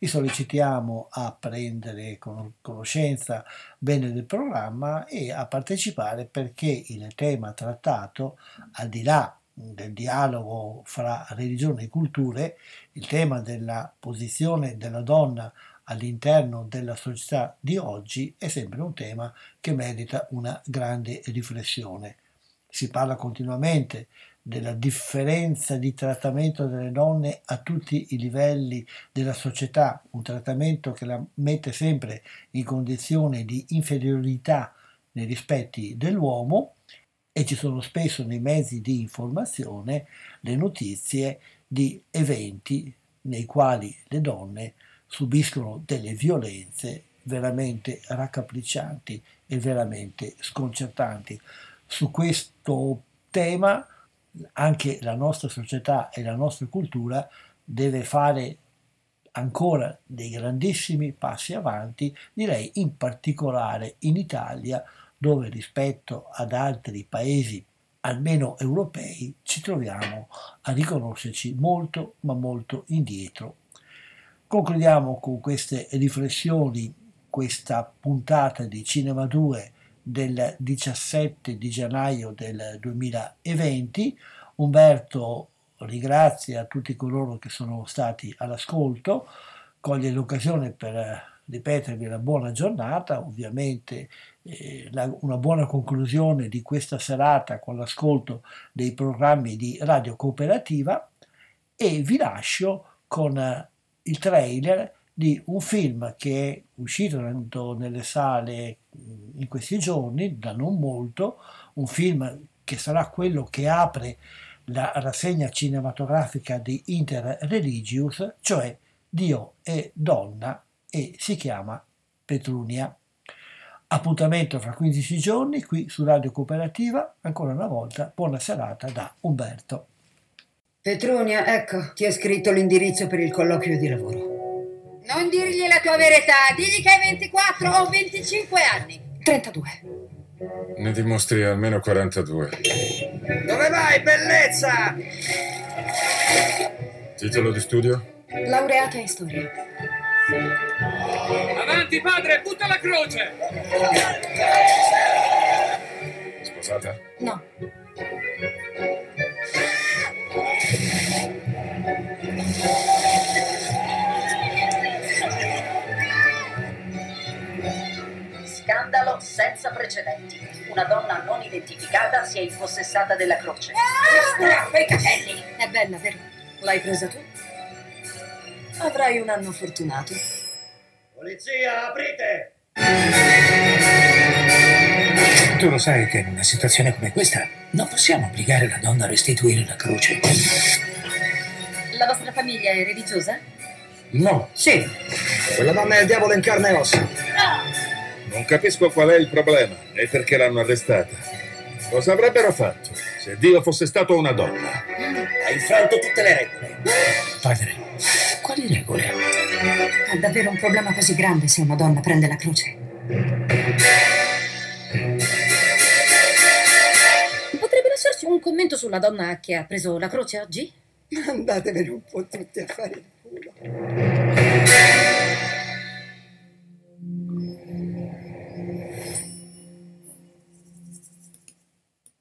Vi sollecitiamo a prendere con- conoscenza bene del programma e a partecipare perché il tema trattato, al di là del dialogo fra religione e culture, il tema della posizione della donna all'interno della società di oggi è sempre un tema che merita una grande riflessione. Si parla continuamente della differenza di trattamento delle donne a tutti i livelli della società, un trattamento che la mette sempre in condizione di inferiorità nei rispetti dell'uomo e ci sono spesso nei mezzi di informazione le notizie di eventi nei quali le donne subiscono delle violenze veramente raccapriccianti e veramente sconcertanti. Su questo tema anche la nostra società e la nostra cultura deve fare ancora dei grandissimi passi avanti, direi in particolare in Italia, dove rispetto ad altri paesi, almeno europei, ci troviamo a riconoscerci molto, ma molto indietro. Concludiamo con queste riflessioni questa puntata di Cinema 2 del 17 di gennaio del 2020. Umberto ringrazia tutti coloro che sono stati all'ascolto, coglie l'occasione per ripetervi la buona giornata, ovviamente eh, la, una buona conclusione di questa serata con l'ascolto dei programmi di Radio Cooperativa e vi lascio con il trailer di un film che è uscito nelle sale in questi giorni, da non molto, un film che sarà quello che apre la rassegna cinematografica di Inter Religious, cioè Dio è donna e si chiama Petrunia. Appuntamento fra 15 giorni qui su Radio Cooperativa. Ancora una volta, buona serata da Umberto. Petrunia, ecco, ti ho scritto l'indirizzo per il colloquio di lavoro. Non dirgli la tua verità, digli che hai 24 o 25 anni. 32. Ne dimostri almeno 42. Dove vai, bellezza? Titolo di studio? Laureata in storia. Avanti, padre, butta la croce! Sposata? No. Scandalo senza precedenti. Una donna non identificata si è impossessata della croce. Strappa i capelli! È bella, vero? L'hai presa tu? Avrai un anno fortunato. Polizia, aprite! Tu lo sai che in una situazione come questa non possiamo obbligare la donna a restituire la croce. La vostra famiglia è religiosa? No. Sì. Quella donna è il diavolo in carne e ossa. Non capisco qual è il problema e perché l'hanno arrestata. Cosa avrebbero fatto se Dio fosse stato una donna? Ha infranto tutte le regole. Padre, quali regole? È davvero un problema così grande se una donna prende la croce? Potrebbe lasciarci un commento sulla donna che ha preso la croce oggi? Andatevene un po' tutti a fare il culo.